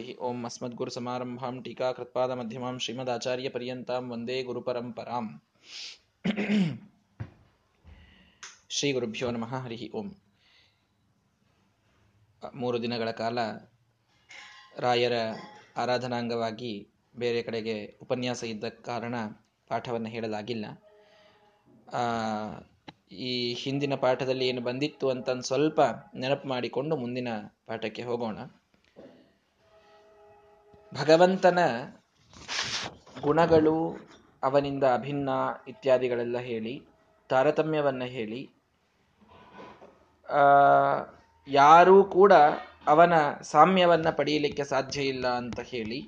ಓಂ ಅಸ್ಮದ್ಗುರುಸಮಾರಂಭಾಂ ಟೀಕಾಕೃತ್ಪಾದಮಧ್ಯಮಾಂ ಶ್ರೀಮದಾಚಾರ್ಯಪರ್ಯಂತಾಂ ವಂದೇ ಗುರುಪರಂಪರಾಂ. ಶ್ರೀ ಗುರುಭ್ಯೋ ನಮಃ, ಹರಿ ಓಂ. ಮೂರು ದಿನಗಳ ಕಾಲ ರಾಯರ ಆರಾಧನಾಂಗವಾಗಿ ಬೇರೆ ಕಡೆಗೆ ಉಪನ್ಯಾಸ ಇದ್ದ ಕಾರಣ ಪಾಠವನ್ನು ಹೇಳಲಾಗಿಲ್ಲ. ಈ ಹಿಂದಿನ ಪಾಠದಲ್ಲಿ ಏನು ಬಂದಿತ್ತು ಅಂತ ಸ್ವಲ್ಪ ನೆನಪು ಮಾಡಿಕೊಂಡು ಮುಂದಿನ ಪಾಠಕ್ಕೆ ಹೋಗೋಣ. ಭಗವಂತನ ಗುಣಗಳು ಅವನಿಂದ ಅಭಿನ್ನ ಇತ್ಯಾದಿಗಳೆಲ್ಲ ಹೇಳಿ, ತಾರತಮ್ಯವನ್ನ ಹೇಳಿ ಯಾರೂ ಕೂಡ ಅವನ ಸಾಮ್ಯವನ್ನ ಪಡೆಯಲಿಕ್ಕೆ ಸಾಧ್ಯ ಇಲ್ಲ ಅಂತ ಹೇಳಿ,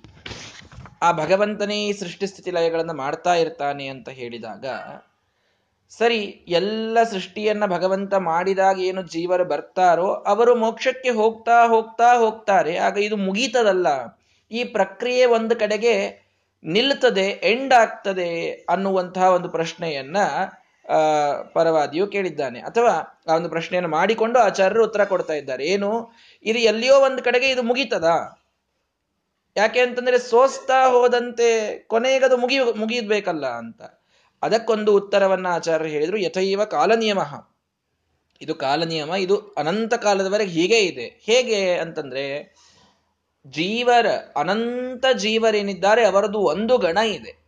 ಆ ಭಗವಂತನೇ ಈ ಸೃಷ್ಟಿ ಸ್ಥಿತಿ ಲಯಗಳನ್ನು ಮಾಡ್ತಾ ಇರ್ತಾನೆ ಅಂತ ಹೇಳಿದಾಗ, ಸರಿ, ಎಲ್ಲ ಸೃಷ್ಟಿಯನ್ನ ಭಗವಂತ ಮಾಡಿದಾಗ ಏನು ಜೀವರು ಬರ್ತಾರೋ, ಅವರು ಮೋಕ್ಷಕ್ಕೆ ಹೋಗ್ತಾ ಹೋಗ್ತಾ ಹೋಗ್ತಾರೆ, ಆಗ ಇದು ಮುಗೀತದಲ್ಲ. ಈ ಪ್ರಕ್ರಿಯೆ ಒಂದು ಕಡೆಗೆ ನಿಲ್ತದೆ ಎಂಡ್ ಆಗ್ತದೆ ಅನ್ನುವಂತಹ ಒಂದು ಪ್ರಶ್ನೆಯನ್ನ ಪರವಾದಿಯು ಕೇಳಿದ್ದಾನೆ. ಅಥವಾ ಆ ಒಂದು ಪ್ರಶ್ನೆಯನ್ನು ಮಾಡಿಕೊಂಡು ಆಚಾರ್ಯರು ಉತ್ತರ ಕೊಡ್ತಾ ಇದ್ದಾರೆ. ಏನು? ಇದು ಎಲ್ಲಿಯೋ ಒಂದು ಕಡೆಗೆ ಇದು ಮುಗೀತದ? ಯಾಕೆ ಅಂತಂದ್ರೆ ಸೋಸ್ತಾ ಹೋದಂತೆ ಕೊನೆಗದು ಮುಗಿ ಮುಗಿಯಬೇಕಲ್ಲ ಅಂತ. ಅದಕ್ಕೊಂದು ಉತ್ತರವನ್ನ ಆಚಾರ್ಯರು ಹೇಳಿದ್ರು, ಯಥೈವ ಕಾಲನಿಯಮ ಇದು ಕಾಲನಿಯಮ ಇದು ಅನಂತ ಕಾಲದವರೆಗೆ ಹೀಗೆ ಇದೆ. ಹೇಗೆ ಅಂತಂದ್ರೆ ಜೀವರ, ಅನಂತ ಜೀವರೇನಿದ್ದಾರೆ, ಅವರದು ಒಂದು ಗಣ ಇದೆ.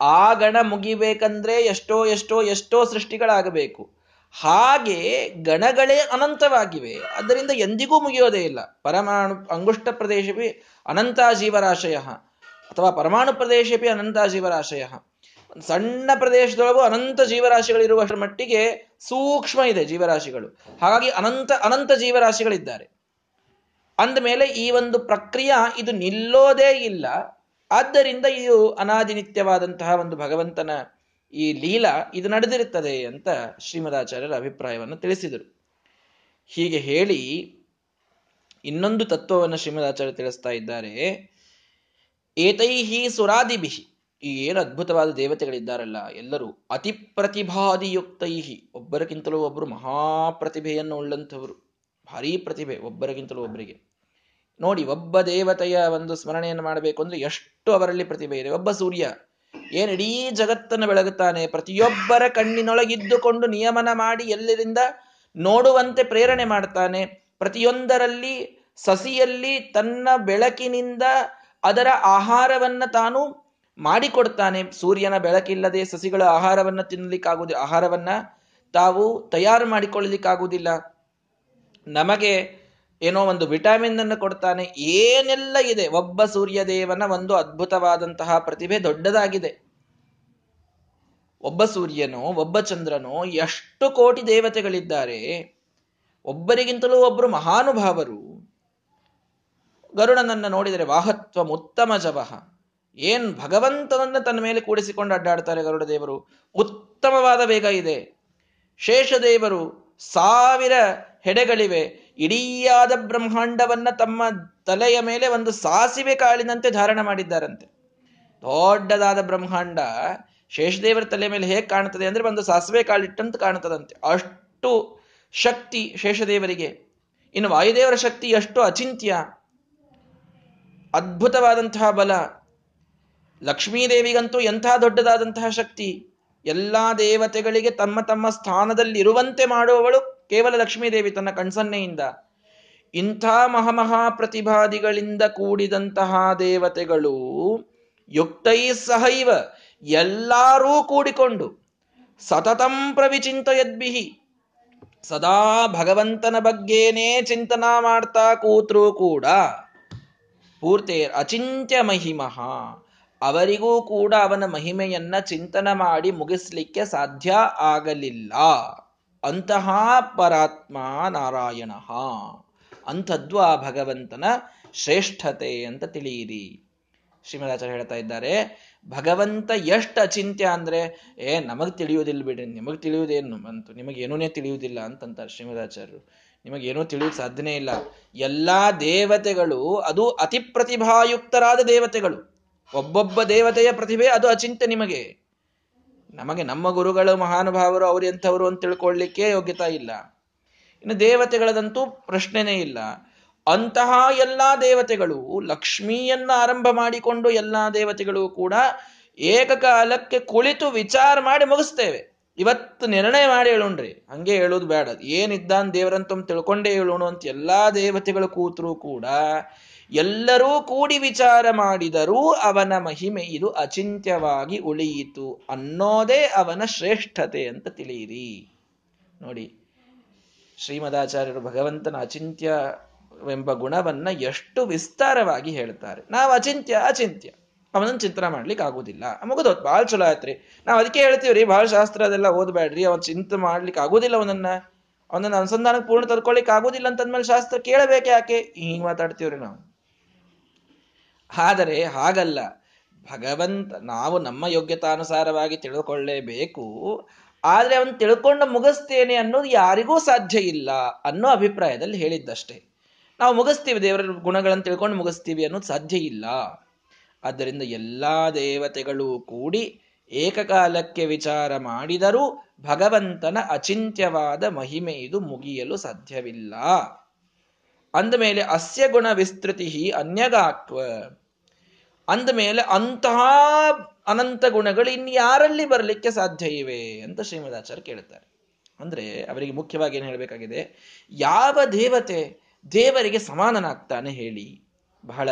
ಆ ಗಣ ಮುಗಿಬೇಕಂದ್ರೆ ಎಷ್ಟೋ ಎಷ್ಟೋ ಎಷ್ಟೋ ಸೃಷ್ಟಿಗಳಾಗಬೇಕು. ಹಾಗೆ ಗಣಗಳೇ ಅನಂತವಾಗಿವೆ. ಅದರಿಂದ ಎಂದಿಗೂ ಮುಗಿಯೋದೇ ಇಲ್ಲ. ಪರಮಾಣು ಅಂಗುಷ್ಟ ಪ್ರದೇಶವೇ ಅನಂತ ಜೀವರಾಶಯ. ಅಥವಾ ಪರಮಾಣು ಪ್ರದೇಶವೇ ಅನಂತ ಜೀವರಾಶಯ. ಸಣ್ಣ ಪ್ರದೇಶದೊಳಗೂ ಅನಂತ ಜೀವರಾಶಿಗಳಿರುವಷ್ಟರ ಮಟ್ಟಿಗೆ ಸೂಕ್ಷ್ಮ ಇದೆ ಜೀವರಾಶಿಗಳು. ಹಾಗಾಗಿ ಅನಂತ ಅನಂತ ಜೀವರಾಶಿಗಳಿದ್ದಾರೆ. ಅಂದಮೇಲೆ ಈ ಒಂದು ಪ್ರಕ್ರಿಯೆ ಇದು ನಿಲ್ಲೋದೇ ಇಲ್ಲ. ಆದ್ದರಿಂದ ಇದು ಅನಾದಿನಿತ್ಯವಾದಂತಹ ಒಂದು ಭಗವಂತನ ಈ ಲೀಲಾ ಇದು ನಡೆದಿರುತ್ತದೆ ಅಂತ ಶ್ರೀಮದಾಚಾರ್ಯರ ಅಭಿಪ್ರಾಯವನ್ನು ತಿಳಿಸಿದರು. ಹೀಗೆ ಹೇಳಿ ಇನ್ನೊಂದು ತತ್ವವನ್ನು ಶ್ರೀಮದಾಚಾರ್ಯ ತಿಳಿಸ್ತಾ ಇದ್ದಾರೆ. ಏತೈಹಿ ಸುರಾದಿಭಿಹಿ ಈ ಏನು ಅದ್ಭುತವಾದ ದೇವತೆಗಳಿದ್ದಾರಲ್ಲ, ಎಲ್ಲರೂ ಅತಿ ಪ್ರತಿಭಾದಿಯುಕ್ತೈಹಿ ಒಬ್ಬರಿಗಿಂತಲೂ ಒಬ್ಬರು ಮಹಾಪ್ರತಿಭೆಯನ್ನು ಉಳ್ಳಂಥವರು. ಭಾರೀ ಪ್ರತಿಭೆ ಒಬ್ಬರಿಗಿಂತಲೂ ಒಬ್ಬರಿಗೆ ನೋಡಿ, ಒಬ್ಬ ದೇವತೆಯ ಒಂದು ಸ್ಮರಣೆಯನ್ನು ಮಾಡಬೇಕು ಅಂದ್ರೆ ಎಷ್ಟು ಅವರಲ್ಲಿ ಪ್ರತಿಭೆ ಇದೆ. ಒಬ್ಬ ಸೂರ್ಯ ಏನು ಇಡೀ ಜಗತ್ತನ್ನು ಬೆಳಗುತ್ತಾನೆ, ಪ್ರತಿಯೊಬ್ಬರ ಕಣ್ಣಿನೊಳಗಿದ್ದುಕೊಂಡು ನಿಯಮನ ಮಾಡಿ ಎಲ್ಲರಿಂದ ನೋಡುವಂತೆ ಪ್ರೇರಣೆ ಮಾಡ್ತಾನೆ, ಪ್ರತಿಯೊಂದರಲ್ಲಿ ಸಸಿಯಲ್ಲಿ ತನ್ನ ಬೆಳಕಿನಿಂದ ಅದರ ಆಹಾರವನ್ನ ತಾನು ಮಾಡಿಕೊಡ್ತಾನೆ. ಸೂರ್ಯನ ಬೆಳಕಿಲ್ಲದೆ ಸಸಿಗಳ ಆಹಾರವನ್ನ ತಿನ್ನಲಿಕ್ಕಾಗುವುದಿಲ್ಲ ಆಹಾರವನ್ನ ತಾವು ತಯಾರು ಮಾಡಿಕೊಳ್ಳಲಿಕ್ಕಾಗುವುದಿಲ್ಲ ನಮಗೆ ಏನೋ ಒಂದು ವಿಟಾಮಿನ್ ಅನ್ನು ಕೊಡ್ತಾನೆ, ಏನೆಲ್ಲ ಇದೆ. ಒಬ್ಬ ಸೂರ್ಯದೇವನ ಒಂದು ಅದ್ಭುತವಾದಂತಹ ಪ್ರತಿಭೆ ದೊಡ್ಡದಾಗಿದೆ. ಒಬ್ಬ ಸೂರ್ಯನೋ, ಒಬ್ಬ ಚಂದ್ರನೋ ಎಷ್ಟು ಕೋಟಿ ದೇವತೆಗಳಿದ್ದಾರೆ. ಒಬ್ಬರಿಗಿಂತಲೂ ಒಬ್ಬರು ಮಹಾನುಭಾವರು. ಗರುಡನನ್ನು ನೋಡಿದರೆ ವಾಹತ್ವ ಉತ್ತಮ ಜವಹ. ಏನ್ ಭಗವಂತನನ್ನ ತನ್ನ ಮೇಲೆ ಕೂಡಿಸಿಕೊಂಡು ಅಡ್ಡಾಡ್ತಾರೆ ಗರುಡ ದೇವರು ಉತ್ತಮವಾದ ವೇಗ ಇದೆ. ಶೇಷದೇವರು ಸಾವಿರ ಹೆಡೆಗಳಿವೆ. ಇಡೀಯಾದ ಬ್ರಹ್ಮಾಂಡವನ್ನ ತಮ್ಮ ತಲೆಯ ಮೇಲೆ ಒಂದು ಸಾಸಿವೆ ಕಾಳಿನಂತೆ ಧಾರಣ ಮಾಡಿದ್ದಾರಂತೆ. ದೊಡ್ಡದಾದ ಬ್ರಹ್ಮಾಂಡ ಶೇಷದೇವರ ತಲೆ ಮೇಲೆ ಹೇಗೆ ಕಾಣುತ್ತದೆ ಅಂದ್ರೆ ಒಂದು ಸಾಸಿವೆ ಕಾಳಿಟ್ಟಂತ ಕಾಣ್ತದಂತೆ ಅಷ್ಟು ಶಕ್ತಿ ಶೇಷದೇವರಿಗೆ. ಇನ್ನು ವಾಯುದೇವರ ಶಕ್ತಿ ಎಷ್ಟು ಅಚಿಂತ್ಯ. ಅದ್ಭುತವಾದಂತಹ ಬಲ. ಲಕ್ಷ್ಮೀದೇವಿಗಂತೂ ಎಂಥ ದೊಡ್ಡದಾದಂತಹ ಶಕ್ತಿ. ಎಲ್ಲಾ ದೇವತೆಗಳಿಗೆ ತಮ್ಮ ತಮ್ಮ ಸ್ಥಾನದಲ್ಲಿ ಇರುವಂತೆ ಮಾಡುವವಳು ಕೇವಲ ಲಕ್ಷ್ಮೀದೇವಿ ತನ್ನ ಕಣ್ಸನ್ನೆಯಿಂದ. ಇಂಥ ಮಹಾಮಹಾ ಪ್ರತಿಭಾದಿಗಳಿಂದ ಕೂಡಿದಂತಹ ದೇವತೆಗಳು ಯುಕ್ತೈ ಸಹೈವ ಎಲ್ಲರೂ ಕೂಡಿಕೊಂಡು ಸತತಂ ಪ್ರವಿಚಿಂತಯದ್ಬಿಹಿ ಸದಾ ಭಗವಂತನ ಬಗ್ಗೆನೇ ಚಿಂತನಾ ಮಾಡ್ತಾ ಕೂತರೂ ಕೂಡ ಪೂರ್ತೇ ಅಚಿಂತ್ಯ ಮಹಿಮಃ. ಅವರಿಗೂ ಕೂಡ ಅವನ ಮಹಿಮೆಯನ್ನ ಚಿಂತನ ಮಾಡಿ ಮುಗಿಸ್ಲಿಕ್ಕೆ ಸಾಧ್ಯ ಆಗಲಿಲ್ಲ. ಅಂತಹ ಪರಾತ್ಮ ನಾರಾಯಣ. ಅಂಥದ್ದು ಆ ಭಗವಂತನ ಶ್ರೇಷ್ಠತೆ ಅಂತ ತಿಳಿಯಿರಿ. ಶ್ರೀಮದಾಚಾರ್ಯ ಹೇಳ್ತಾ ಇದ್ದಾರೆ, ಭಗವಂತ ಎಷ್ಟು ಅಚಿಂತ್ಯ ಅಂದ್ರೆ, ಏ, ನಮಗ್ ತಿಳಿಯುವುದಿಲ್ಲ ಬಿಡ್ರಿ, ನಿಮಗ್ ತಿಳಿಯುವುದೇನು ಅಂತು ನಿಮಗೆ ಏನೂನೇ ತಿಳಿಯುವುದಿಲ್ಲ ಅಂತಂತಾರೆ ಶ್ರೀಮದಾಚಾರ್ಯರು. ನಿಮಗೇನೂ ತಿಳಿಯೋದು ಸಾಧ್ಯನೇ ಇಲ್ಲ. ಎಲ್ಲಾ ದೇವತೆಗಳು, ಅದು ಅತಿ ಪ್ರತಿಭಾಯುಕ್ತರಾದ ದೇವತೆಗಳು. ಒಬ್ಬೊಬ್ಬ ದೇವತೆಯ ಪ್ರತಿಭೆ ಅದು ಅಚಿಂತೆ ನಿಮಗೆ. ನಮಗೆ ನಮ್ಮ ಗುರುಗಳು, ಮಹಾನುಭಾವರು, ಅವ್ರು ಎಂಥವ್ರು ಅಂತ ತಿಳ್ಕೊಳ್ಳಿಕ್ಕೆ ಯೋಗ್ಯತಾ ಇಲ್ಲ. ಇನ್ನು ದೇವತೆಗಳದಂತೂ ಪ್ರಶ್ನೆನೇ ಇಲ್ಲ. ಅಂತಹ ಎಲ್ಲಾ ದೇವತೆಗಳು, ಲಕ್ಷ್ಮಿಯನ್ನ ಆರಂಭ ಮಾಡಿಕೊಂಡು ಎಲ್ಲಾ ದೇವತೆಗಳು ಕೂಡ ಏಕಕಾಲಕ್ಕೆ ಕುಳಿತು ವಿಚಾರ ಮಾಡಿ ಮುಗಿಸ್ತೇವೆ. ಇವತ್ತು ನಿರ್ಣಯ ಮಾಡಿ ಹೇಳೋಣ್ರಿ. ಹಂಗೆ ಹೇಳೋದು ಬೇಡ. ಏನಿದ್ದಾನ್ ದೇವರಂತ ತಿಳ್ಕೊಂಡೇ ಹೇಳೋಣ ಅಂತ ಎಲ್ಲಾ ದೇವತೆಗಳು ಕೂತರು ಕೂಡ ಎಲ್ಲರೂ ಕೂಡಿ ವಿಚಾರ ಮಾಡಿದರೂ ಅವನ ಮಹಿಮೆ ಇದು ಅಚಿಂತ್ಯವಾಗಿ ಉಳಿಯಿತು ಅನ್ನೋದೇ ಅವನ ಶ್ರೇಷ್ಠತೆ ಅಂತ ತಿಳಿಯಿರಿ. ನೋಡಿ, ಶ್ರೀಮದಾಚಾರ್ಯರು ಭಗವಂತನ ಅಚಿಂತ್ಯ ಎಂಬ ಗುಣವನ್ನ ಎಷ್ಟು ವಿಸ್ತಾರವಾಗಿ ಹೇಳ್ತಾರೆ. ನಾವು ಅಚಿಂತ್ಯ ಅಚಿಂತ್ಯ. ಅವನನ್ನು ಚಿಂತನೆ ಮಾಡ್ಲಿಕ್ಕೆ ಆಗುದಿಲ್ಲ ಮುಗಿದೋತ್ ಭಾಳ ಚಲೋ ಆಯ್ತ್ರಿ. ನಾವು ಅದಕ್ಕೆ ಹೇಳ್ತೀವ್ರಿ ಬಹಳ ಶಾಸ್ತ್ರ ಅದೆಲ್ಲ ಓದ್ಬೇಡ್ರಿ, ಅವನ್ ಚಿಂತೆ ಮಾಡ್ಲಿಕ್ಕೆ ಆಗುದಿಲ್ಲ ಅವನನ್ನ. ಅವನನ್ನ ಅನುಸಂಧಾನಕ್ಕೆ ಪೂರ್ಣ ತರ್ಕೊಳಿಕ್ ಆಗುದಿಲ್ಲ ಅಂತಂದ್ಮೇಲೆ ಶಾಸ್ತ್ರ ಕೇಳಬೇಕೆ ಯಾಕೆ? ಹಿಂಗ್ ಮಾತಾಡ್ತೀವ್ರಿ ನಾವು. ಆದರೆ ಹಾಗಲ್ಲ. ಭಗವಂತ, ನಾವು ನಮ್ಮ ಯೋಗ್ಯತಾನುಸಾರವಾಗಿ ತಿಳ್ಕೊಳ್ಳೇಬೇಕು ಆದರೆ ಅವನು ತಿಳ್ಕೊಂಡು ಮುಗಿಸ್ತೇನೆ ಅನ್ನೋದು ಯಾರಿಗೂ ಸಾಧ್ಯ ಇಲ್ಲ ಅನ್ನೋ ಅಭಿಪ್ರಾಯದಲ್ಲಿ ಹೇಳಿದ್ದಷ್ಟೇ. ನಾವು ಮುಗಿಸ್ತೀವಿ, ದೇವರ ಗುಣಗಳನ್ನು ತಿಳ್ಕೊಂಡು ಮುಗಿಸ್ತೀವಿ ಅನ್ನೋದು ಸಾಧ್ಯ ಇಲ್ಲ. ಆದ್ದರಿಂದ ಎಲ್ಲ ದೇವತೆಗಳು ಕೂಡಿ ಏಕಕಾಲಕ್ಕೆ ವಿಚಾರ ಮಾಡಿದರೂ ಭಗವಂತನ ಅಚಿಂತ್ಯವಾದ ಮಹಿಮೆ ಇದು ಮುಗಿಯಲು ಸಾಧ್ಯವಿಲ್ಲ. ಅಂದಮೇಲೆ ಅಸ್ಯ ಗುಣ ವಿಸ್ತೃತಿ ಅನ್ಯಗಾತ್ವ ಅಂದಮೇಲೆ ಅಂತಹ ಅನಂತ ಗುಣಗಳು ಇನ್ಯಾರಲ್ಲಿ ಬರಲಿಕ್ಕೆ ಸಾಧ್ಯ ಇವೆ ಅಂತ ಶ್ರೀಮದಾಚಾರ್ಯ ಕೇಳ್ತಾರೆ ಅಂದ್ರೆ ಅವರಿಗೆ ಮುಖ್ಯವಾಗಿ ಏನು ಹೇಳಬೇಕಾಗಿದೆ? ಯಾವ ದೇವತೆ ದೇವರಿಗೆ ಸಮಾನನಾಗ್ತಾನೆ ಹೇಳಿ. ಬಹಳ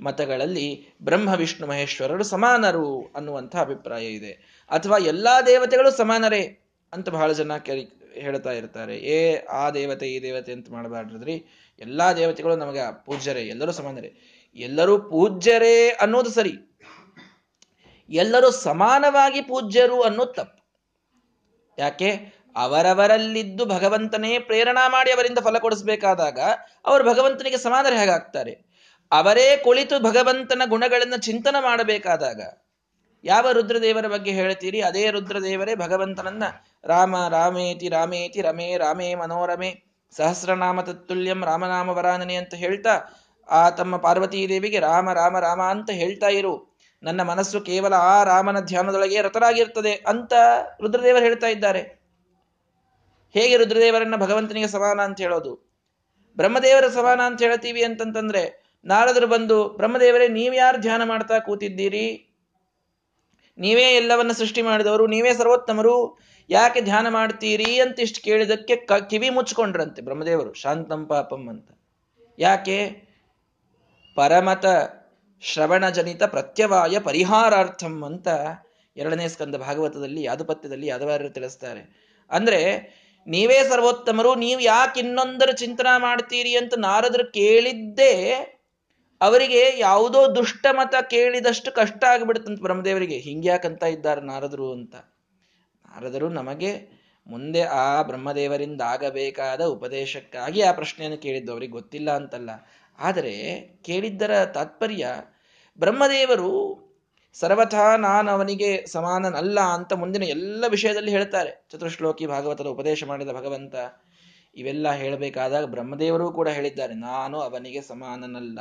ಮತಗಳಲ್ಲಿ ಬ್ರಹ್ಮ, ವಿಷ್ಣು, ಮಹೇಶ್ವರರು ಸಮಾನರು ಅನ್ನುವಂಥ ಅಭಿಪ್ರಾಯ ಇದೆ. ಅಥವಾ ಎಲ್ಲಾ ದೇವತೆಗಳು ಸಮಾನರೇ ಅಂತ ಬಹಳ ಜನ ಕೇಳಿ, ಹೇಳ್ತಾ ಇರ್ತಾರೆ. ಏ, ಆ ದೇವತೆ, ಈ ದೇವತೆ ಅಂತ ಮಾಡಬಾರ್ದ್ರಿ. ಎಲ್ಲಾ ದೇವತೆಗಳು ನಮಗೆ ಪೂಜ್ಯರೇ, ಎಲ್ಲರೂ ಸಮಾನರೇ. ಎಲ್ಲರೂ ಪೂಜ್ಯರೇ ಅನ್ನೋದು ಸರಿ. ಎಲ್ಲರೂ ಸಮಾನವಾಗಿ ಪೂಜ್ಯರು ಅನ್ನೋದು ತಪ್ಪು. ಯಾಕೆ? ಅವರವರಲ್ಲಿದ್ದು ಭಗವಂತನೇ ಪ್ರೇರಣಾ ಮಾಡಿ ಅವರಿಂದ ಫಲ ಕೊಡಿಸಬೇಕಾದಾಗ ಅವರು ಭಗವಂತನಿಗೆ ಸಮಾನರು ಹೇಗಾಗ್ತಾರೆ? ಅವರೇ ಕುಳಿತು ಭಗವಂತನ ಗುಣಗಳನ್ನು ಚಿಂತನ ಮಾಡಬೇಕಾದಾಗ ಯಾವ ರುದ್ರದೇವರ ಬಗ್ಗೆ ಹೇಳ್ತೀರಿ? ಅದೇ ರುದ್ರದೇವರೇ ಭಗವಂತನನ್ನ ರಾಮ, ರಾಮೇತಿ ರಾಮೇತಿ, ರಮೇ, ರಾಮೇ, ಮನೋರಮೆ, ಸಹಸ್ರನಾಮ ತತ್ತುಲ್ಯಂ, ರಾಮನಾಮ ವರಾನನೆ ಅಂತ ಹೇಳ್ತಾ ಆ ತಮ್ಮ ಪಾರ್ವತೀ ದೇವಿಗೆ ರಾಮ ರಾಮ ರಾಮ ಅಂತ ಹೇಳ್ತಾ ಇರು. ನನ್ನ ಮನಸ್ಸು ಕೇವಲ ಆ ರಾಮನ ಧ್ಯಾನದೊಳಗೆ ರಥರಾಗಿರ್ತದೆ ಅಂತ ರುದ್ರದೇವರು ಹೇಳ್ತಾ ಇದ್ದಾರೆ. ಹೇಗೆ ರುದ್ರದೇವರನ್ನ ಭಗವಂತನಿಗೆ ಸಮಾನ ಅಂತ ಹೇಳೋದು? ಬ್ರಹ್ಮದೇವರ ಸಮಾನ ಅಂತ ಹೇಳ್ತೀವಿ ಅಂತಂತಂದ್ರೆ, ನಾರದರು ಬಂದು, ಬ್ರಹ್ಮದೇವರೇ ನೀವ್ಯಾರು ಧ್ಯಾನ ಮಾಡ್ತಾ ಕೂತಿದ್ದೀರಿ? ನೀವೇ ಎಲ್ಲವನ್ನ ಸೃಷ್ಟಿ ಮಾಡಿದವರು, ನೀವೇ ಸರ್ವೋತ್ತಮರು, ಯಾಕೆ ಧ್ಯಾನ ಮಾಡ್ತೀರಿ ಅಂತ ಇಷ್ಟು ಕೇಳಿದಕ್ಕೆ ಕಿವಿ ಮುಚ್ಕೊಂಡ್ರಂತೆ ಬ್ರಹ್ಮದೇವರು. ಶಾಂತಂ ಪಾಪಂ ಅಂತ. ಯಾಕೆ? ಪರಮತ ಶ್ರವಣಜನಿತ ಪ್ರತ್ಯವಾಯ ಪರಿಹಾರಾರ್ಥಂ ಅಂತ ಎರಡನೇ ಸ್ಕಂದ ಭಾಗವತದಲ್ಲಿ ಯಾದುಪತ್ಯದಲ್ಲಿ ಯಾದವಾರರು ತಿಳಿಸ್ತಾರೆ. ಅಂದ್ರೆ, ನೀವೇ ಸರ್ವೋತ್ತಮರು, ನೀವು ಯಾಕೆ ಇನ್ನೊಂದರ ಚಿಂತನ ಮಾಡ್ತೀರಿ ಅಂತ ನಾರದರು ಕೇಳಿದ್ದೇ ಅವರಿಗೆ ಯಾವುದೋ ದುಷ್ಟಮತ ಕೇಳಿದಷ್ಟು ಕಷ್ಟ ಆಗಿಬಿಡುತ್ತಂತ ಬ್ರಹ್ಮದೇವರಿಗೆ. ಹಿಂಗ್ಯಾಕಂತ ಇದ್ದಾರೆ ನಾರದರು ಅಂತ. ನಾರದರು ನಮಗೆ ಮುಂದೆ ಆ ಬ್ರಹ್ಮದೇವರಿಂದ ಆಗಬೇಕಾದ ಉಪದೇಶಕ್ಕಾಗಿ ಆ ಪ್ರಶ್ನೆಯನ್ನು ಕೇಳಿದ್ದು. ಅವರಿಗೆ ಗೊತ್ತಿಲ್ಲ ಅಂತಲ್ಲ. ಆದರೆ ಕೇಳಿದ್ದರ ತಾತ್ಪರ್ಯ, ಬ್ರಹ್ಮದೇವರು ಸರ್ವಥಾ ನಾನು ಅವನಿಗೆ ಸಮಾನನಲ್ಲ ಅಂತ ಮುಂದಿನ ಎಲ್ಲ ವಿಷಯದಲ್ಲಿ ಹೇಳ್ತಾರೆ. ಚತುರ್ಶ್ಲೋಕಿ ಭಾಗವತದ ಉಪದೇಶ ಮಾಡಿದ ಭಗವಂತ ಇವೆಲ್ಲ ಹೇಳಬೇಕಾದಾಗ ಬ್ರಹ್ಮದೇವರು ಕೂಡ ಹೇಳಿದ್ದಾರೆ, ನಾನು ಅವನಿಗೆ ಸಮಾನನಲ್ಲ.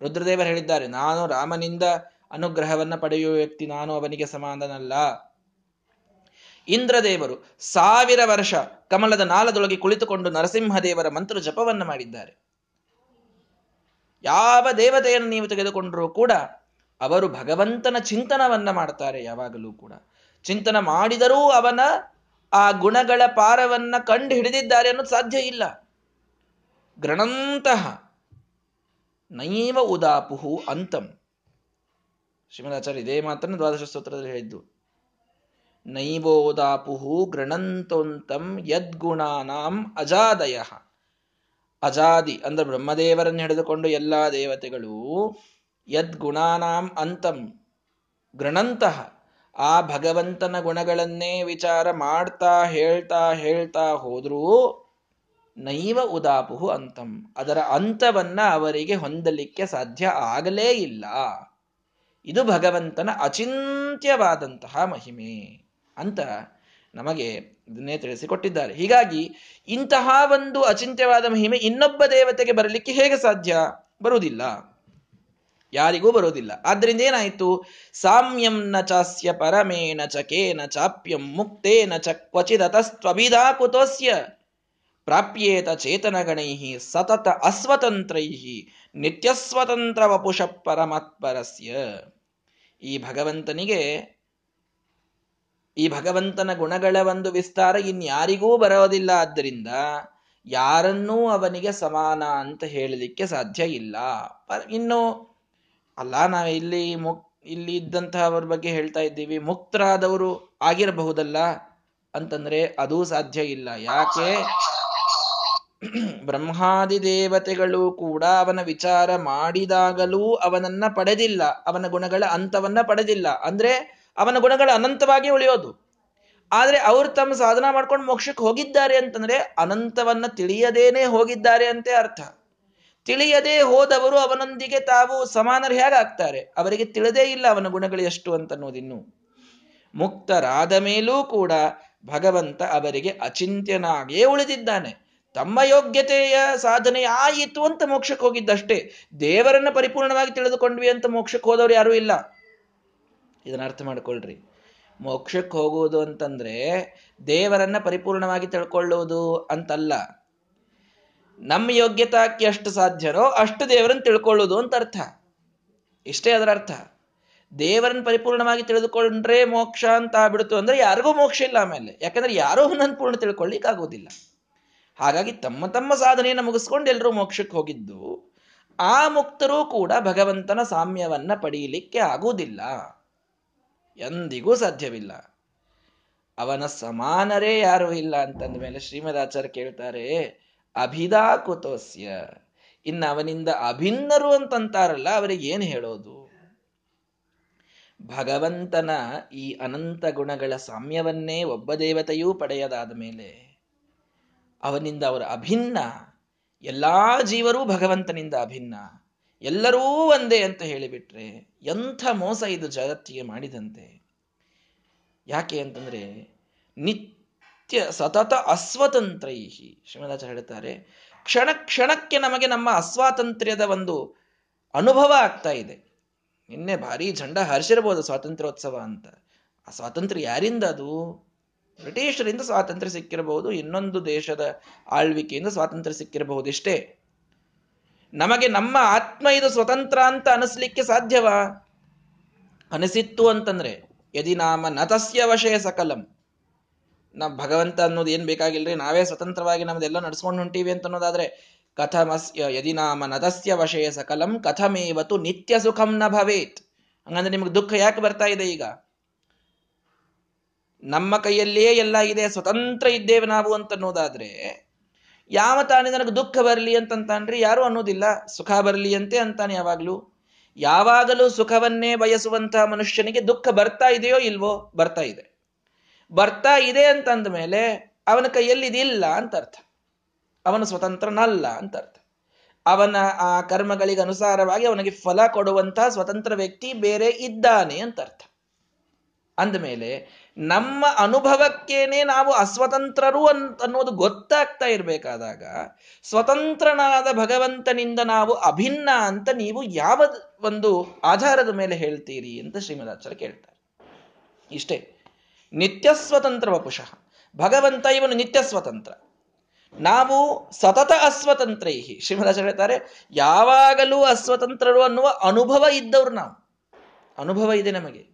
ರುದ್ರದೇವರು ಹೇಳಿದ್ದಾರೆ, ನಾನು ರಾಮನಿಂದ ಅನುಗ್ರಹವನ್ನ ಪಡೆಯುವ ವ್ಯಕ್ತಿ, ನಾನು ಅವನಿಗೆ ಸಮಾನನಲ್ಲ. ಇಂದ್ರದೇವರು ಸಾವಿರ ವರ್ಷ ಕಮಲದ ನಾಲದೊಳಗೆ ಕುಳಿತುಕೊಂಡು ನರಸಿಂಹದೇವರ ಮಂತ್ರ ಜಪವನ್ನ ಮಾಡಿದ್ದಾರೆ. ಯಾವ ದೇವತೆಯನ್ನು ನೀವು ತೆಗೆದುಕೊಂಡರೂ ಕೂಡ ಅವರು ಭಗವಂತನ ಚಿಂತನವನ್ನ ಮಾಡ್ತಾರೆ ಯಾವಾಗಲೂ ಕೂಡ. ಚಿಂತನ ಮಾಡಿದರೂ ಅವನ ಆ ಗುಣಗಳ ಪಾರವನ್ನ ಕಂಡು ಹಿಡಿದಿದ್ದಾರೆ ಅನ್ನೋದು ಸಾಧ್ಯ ಇಲ್ಲ. ಗ್ರಣಂತಹ ನೈವ ಉದಾಪುಹು ಅಂತಂ. ಶ್ರೀಮದಾಚಾರ್ಯ ಇದೇ ಮಾತ್ರ ದ್ವಾದಶ ಸ್ತೋತ್ರದಲ್ಲಿ ಹೇಳಿದ್ದು. ನೈವೋದಾಪುಹು ಗ್ರಣಂತೋಂತಂ ಯದ್ಗುಣಾನಾಂ ಅಜಾದಯ. ಅಜಾದಿ ಅಂದ್ರೆ ಬ್ರಹ್ಮದೇವರನ್ನು ಹಿಡಿದುಕೊಂಡು ಎಲ್ಲಾ ದೇವತೆಗಳು ಯದ್ಗುಣಾನಾಂ ಅಂತಂ ಗೃಣಂತಹ ಆ ಭಗವಂತನ ಗುಣಗಳನ್ನೇ ವಿಚಾರ ಮಾಡ್ತಾ ಹೇಳ್ತಾ ಹೇಳ್ತಾ ಹೋದ್ರೂ ನೈವ ಉದಾಪುಹು ಅಂತಂ. ಅದರ ಅಂತವನ್ನ ಅವರಿಗೆ ಹೊಂದಲಿಕ್ಕೆ ಸಾಧ್ಯ ಆಗಲೇ ಇಲ್ಲ. ಇದು ಭಗವಂತನ ಅಚಿಂತ್ಯವಾದಂತಹ ಮಹಿಮೆ ಅಂತ ನಮಗೆ ಇದನ್ನೇ ತಿಳಿಸಿಕೊಟ್ಟಿದ್ದಾರೆ. ಹೀಗಾಗಿ ಇಂತಹ ಒಂದು ಅಚಿಂತ್ಯವಾದ ಮಹಿಮೆ ಇನ್ನೊಬ್ಬ ದೇವತೆಗೆ ಬರಲಿಕ್ಕೆ ಹೇಗೆ ಸಾಧ್ಯ? ಬರುವುದಿಲ್ಲ. ಯಾರಿಗೂ ಬರುವುದಿಲ್ಲ. ಆದ್ದರಿಂದ ಏನಾಯಿತು? ಸಾಮ್ಯಂ ನ ಚಾಸ್ಯ ಪರಮೇನ ಚಕೇನ ಕೇನ ಚಾಪ್ಯಂ ಮುಕ್ತೇನ ಚ ಕ್ವಚಿದತಸ್ತ್ವಭಿಧಾ ಕುತೋಸ್ಯ ಪ್ರಾಪ್ಯೇತ ಚೇತನಗಣೈ ಸತತ ಅಸ್ವತಂತ್ರೈ ನಿತ್ಯಸ್ವತಂತ್ರ ವಪುಷ ಪರಮಾತ್ಪರಸ್ಯ. ಈ ಭಗವಂತನಿಗೆ ಈ ಭಗವಂತನ ಗುಣಗಳ ಒಂದು ವಿಸ್ತಾರ ಇನ್ಯಾರಿಗೂ ಬರೋದಿಲ್ಲ. ಆದ್ದರಿಂದ ಯಾರನ್ನೂ ಅವನಿಗೆ ಸಮಾನ ಅಂತ ಹೇಳಲಿಕ್ಕೆ ಸಾಧ್ಯ ಇಲ್ಲ. ಇನ್ನು, ಅಲ್ಲ, ನಾವು ಇಲ್ಲಿ ಮುಕ್, ಇಲ್ಲಿ ಇದ್ದಂತಹವ್ರ ಬಗ್ಗೆ ಹೇಳ್ತಾ ಇದ್ದೀವಿ. ಮುಕ್ತರಾದವರು ಆಗಿರಬಹುದಲ್ಲ ಅಂತಂದ್ರೆ ಅದೂ ಸಾಧ್ಯ ಇಲ್ಲ. ಯಾಕೆ? ಬ್ರಹ್ಮಾದಿ ದೇವತೆಗಳು ಕೂಡ ಅವನ ವಿಚಾರ ಮಾಡಿದಾಗಲೂ ಅವನನ್ನ ಪಡೆದಿಲ್ಲ. ಅವನ ಗುಣಗಳ ಅಂತವನ್ನ ಪಡೆದಿಲ್ಲ. ಅಂದ್ರೆ ಅವನ ಗುಣಗಳು ಅನಂತವಾಗಿ ಉಳಿಯೋದು. ಆದರೆ ಅವರು ತಮ್ಮ ಸಾಧನ ಮಾಡ್ಕೊಂಡು ಮೋಕ್ಷಕ್ಕೆ ಹೋಗಿದ್ದಾರೆ ಅಂತಂದ್ರೆ ಅನಂತವನ್ನ ತಿಳಿಯದೇನೆ ಹೋಗಿದ್ದಾರೆ ಅಂತ ಅರ್ಥ. ತಿಳಿಯದೇ ಹೋದವರು ಅವನೊಂದಿಗೆ ತಾವು ಸಮಾನರು ಹೇಗಾಗ್ತಾರೆ? ಅವರಿಗೆ ತಿಳಿದೇ ಇಲ್ಲ ಅವನ ಗುಣಗಳು ಎಷ್ಟು ಅಂತ ಅನ್ನೋದಿನ್ನು ಮುಕ್ತರಾದ ಮೇಲೂ ಕೂಡ ಭಗವಂತ ಅವರಿಗೆ ಅಚಿಂತ್ಯನಾಗಿಯೇ ಉಳಿದಿದ್ದಾನೆ. ತಮ್ಮ ಯೋಗ್ಯತೆಯ ಸಾಧನೆ ಆಯಿತು ಅಂತ ಮೋಕ್ಷಕ್ಕೆ ಹೋಗಿದ್ದಷ್ಟೇ. ದೇವರನ್ನ ಪರಿಪೂರ್ಣವಾಗಿ ತಿಳಿದುಕೊಂಡ್ವಿ ಅಂತ ಮೋಕ್ಷಕ್ಕೆ ಹೋದವರು ಯಾರೂ ಇಲ್ಲ. ಇದನ್ನ ಅರ್ಥ ಮಾಡ್ಕೊಳ್ರಿ. ಮೋಕ್ಷಕ್ಕೆ ಹೋಗುವುದು ಅಂತಂದ್ರೆ ದೇವರನ್ನ ಪರಿಪೂರ್ಣವಾಗಿ ತಿಳ್ಕೊಳ್ಳುವುದು ಅಂತಲ್ಲ. ನಮ್ಮ ಯೋಗ್ಯತಾಕ್ಕೆ ಎಷ್ಟು ಸಾಧ್ಯನೋ ಅಷ್ಟು ದೇವರನ್ನ ತಿಳ್ಕೊಳ್ಳೋದು ಅಂತ ಅರ್ಥ. ಇಷ್ಟೇ ಅದರ ಅರ್ಥ. ದೇವರನ್ನ ಪರಿಪೂರ್ಣವಾಗಿ ತಿಳಿದುಕೊಂಡ್ರೆ ಮೋಕ್ಷ ಅಂತ ಆಗ್ಬಿಡ್ತು ಅಂದ್ರೆ ಯಾರಿಗೂ ಮೋಕ್ಷ ಇಲ್ಲ ಆಮೇಲೆ. ಯಾಕಂದ್ರೆ ಯಾರೋ ನನ್ನ ಪೂರ್ಣ ತಿಳ್ಕೊಳ್ಳಿಕ್ ಹಾಗಾಗಿ ತಮ್ಮ ತಮ್ಮ ಸಾಧನೆಯನ್ನು ಮುಗಿಸ್ಕೊಂಡು ಎಲ್ಲರೂ ಮೋಕ್ಷಕ್ಕೆ ಹೋಗಿದ್ದು ಆ ಮುಕ್ತರೂ ಕೂಡ ಭಗವಂತನ ಸಾಮ್ಯವನ್ನ ಪಡೆಯಲಿಕ್ಕೆ ಆಗುವುದಿಲ್ಲ. ಎಂದಿಗೂ ಸಾಧ್ಯವಿಲ್ಲ. ಅವನ ಸಮಾನರೇ ಯಾರೂ ಇಲ್ಲ ಅಂತಂದ ಮೇಲೆ ಶ್ರೀಮದಾಚಾರ್ಯ ಕೇಳ್ತಾರೆ ಅಭಿದಾ ಕುತೋಸ್ಯ ಇನ್ನು ಅವನಿಂದ ಅಭಿನ್ನರು ಅಂತಂತಾರಲ್ಲ, ಅವರಿಗೆ ಏನು ಹೇಳೋದು? ಭಗವಂತನ ಈ ಅನಂತ ಗುಣಗಳ ಸಾಮ್ಯವನ್ನೇ ಒಬ್ಬ ದೇವತೆಯೂ ಪಡೆಯದಾದ ಮೇಲೆ ಅವನಿಂದ ಅವರ ಅಭಿನ್ನ, ಎಲ್ಲಾ ಜೀವರೂ ಭಗವಂತನಿಂದ ಅಭಿನ್ನ. ಎಲ್ಲರೂ ಒಂದೇ ಅಂತ ಹೇಳಿಬಿಟ್ರೆ ಎಂಥ ಮೋಸ ಇದು ಜಗತ್ತಿಗೆ ಮಾಡಿದಂತೆ. ಯಾಕೆ ಅಂತಂದ್ರೆ ನಿತ್ಯ ಸತತ ಅಸ್ವತಂತ್ರೈಹಿ ಶ್ರೀಮದಾಚಾರ್ಯ ಹೇಳ್ತಾರೆ, ಕ್ಷಣ ಕ್ಷಣಕ್ಕೆ ನಮಗೆ ನಮ್ಮ ಅಸ್ವಾತಂತ್ರ್ಯದ ಒಂದು ಅನುಭವ ಆಗ್ತಾ ಇದೆ. ನಿನ್ನೆ ಭಾರಿ ಝಂಡ ಹರಿಸಿರ್ಬೋದು ಸ್ವಾತಂತ್ರ್ಯೋತ್ಸವ ಅಂತ. ಆ ಸ್ವಾತಂತ್ರ್ಯ ಯಾರಿಂದ ಅದು? ಬ್ರಿಟಿಷರಿಂದ ಸ್ವಾತಂತ್ರ್ಯ ಸಿಕ್ಕಿರಬಹುದು ಇನ್ನೊಂದು ದೇಶದ ಆಳ್ವಿಕೆಯಿಂದ ಸ್ವಾತಂತ್ರ್ಯ ಸಿಕ್ಕಿರಬಹುದು ಇಷ್ಟೇ ನಮಗೆ ನಮ್ಮ ಆತ್ಮ ಇದು ಸ್ವತಂತ್ರ ಅಂತ ಅನಿಸ್ಲಿಕ್ಕೆ ಸಾಧ್ಯವಾ? ಅನಿಸಿತ್ತು ಅಂತಂದ್ರೆ, ಯದಿ ನಾಮ ನತಸ್ಯ ವಶಯ ಸಕಲಂ. ನಾವು ಭಗವಂತ ಅನ್ನೋದು ಏನ್ ಬೇಕಾಗಿಲ್ರಿ? ನಾವೇ ಸ್ವತಂತ್ರವಾಗಿ ನಮ್ದೆಲ್ಲ ನಡ್ಸ್ಕೊಂಡು ಹೊಂಟೀವಿ ಅಂತ ಅನ್ನೋದಾದ್ರೆ ಕಥಮಸ್ಯ ಯದಿ ನಾಮ ನತಸ್ಯ ವಶಯ ಸಕಲಂ, ಕಥಮೇವತು ನಿತ್ಯ ಸುಖಂ ನ ಭವೇತ್. ಹಂಗಂದ್ರೆ ನಿಮ್ಗೆ ದುಃಖ ಯಾಕೆ ಬರ್ತಾ ಇದೆ ಈಗ? ನಮ್ಮ ಕೈಯಲ್ಲಿಯೇ ಎಲ್ಲ ಇದೆ, ಸ್ವತಂತ್ರ ಇದ್ದೇವೆ ನಾವು ಅಂತ ಅನ್ನೋದಾದ್ರೆ ಯಾವ ತಾನೇ ನನಗೆ ದುಃಖ ಬರಲಿ ಅಂತಂತಾನ್ರಿ? ಯಾರು ಅನ್ನೋದಿಲ್ಲ. ಸುಖ ಬರಲಿ ಅಂತೆ ಅಂತಾನೆ ಯಾವಾಗಲೂ. ಯಾವಾಗಲೂ ಸುಖವನ್ನೇ ಬಯಸುವಂತಹ ಮನುಷ್ಯನಿಗೆ ದುಃಖ ಬರ್ತಾ ಇದೆಯೋ ಇಲ್ವೋ ಬರ್ತಾ ಇದೆ. ಬರ್ತಾ ಇದೆ ಅಂತಂದ ಮೇಲೆ ಅವನ ಕೈಯಲ್ಲಿ ಇದಿಲ್ಲ ಅಂತ ಅರ್ಥ ಅವನು ಸ್ವತಂತ್ರನಲ್ಲ ಅಂತ ಅರ್ಥ ಅವನ ಆ ಕರ್ಮಗಳಿಗೆ ಅನುಸಾರವಾಗಿ ಅವನಿಗೆ ಫಲ ಕೊಡುವಂತಹ ಸ್ವತಂತ್ರ ವ್ಯಕ್ತಿ ಬೇರೆ ಇದ್ದಾನೆ ಅಂತ ಅರ್ಥ ಅಂದಮೇಲೆ ನಮ್ಮ ಅನುಭವಕ್ಕೇನೆ ನಾವು ಅಸ್ವತಂತ್ರರು ಅಂತ ಅನ್ನೋದು ಗೊತ್ತಾಗ್ತಾ ಇರಬೇಕಾದಾಗ ಸ್ವತಂತ್ರನಾದ ಭಗವಂತನಿಂದ ನಾವು ಅಭಿನ್ನ ಅಂತ ನೀವು ಯಾವ ಒಂದು ಆಧಾರದ ಮೇಲೆ ಹೇಳ್ತೀರಿ ಅಂತ ಶ್ರೀಮದಾಚಾರ್ಯ ಕೇಳ್ತಾರೆ. ಇಷ್ಟೇ. ನಿತ್ಯ ಸ್ವತಂತ್ರ ವಪುಷಃ. ಭಗವಂತ ಇವನು ನಿತ್ಯ ಸ್ವತಂತ್ರ ನಾವು ಸತತ ಅಸ್ವತಂತ್ರೈಹಿ. ಶ್ರೀಮದಾಚಾರ್ಯ ಹೇಳ್ತಾರೆ, ಯಾವಾಗಲೂ ಅಸ್ವತಂತ್ರರು ಅನ್ನುವ ಅನುಭವ ಇದ್ದವ್ರು ನಾವು. ಅನುಭವ ಇದೆ ನಮಗೆ.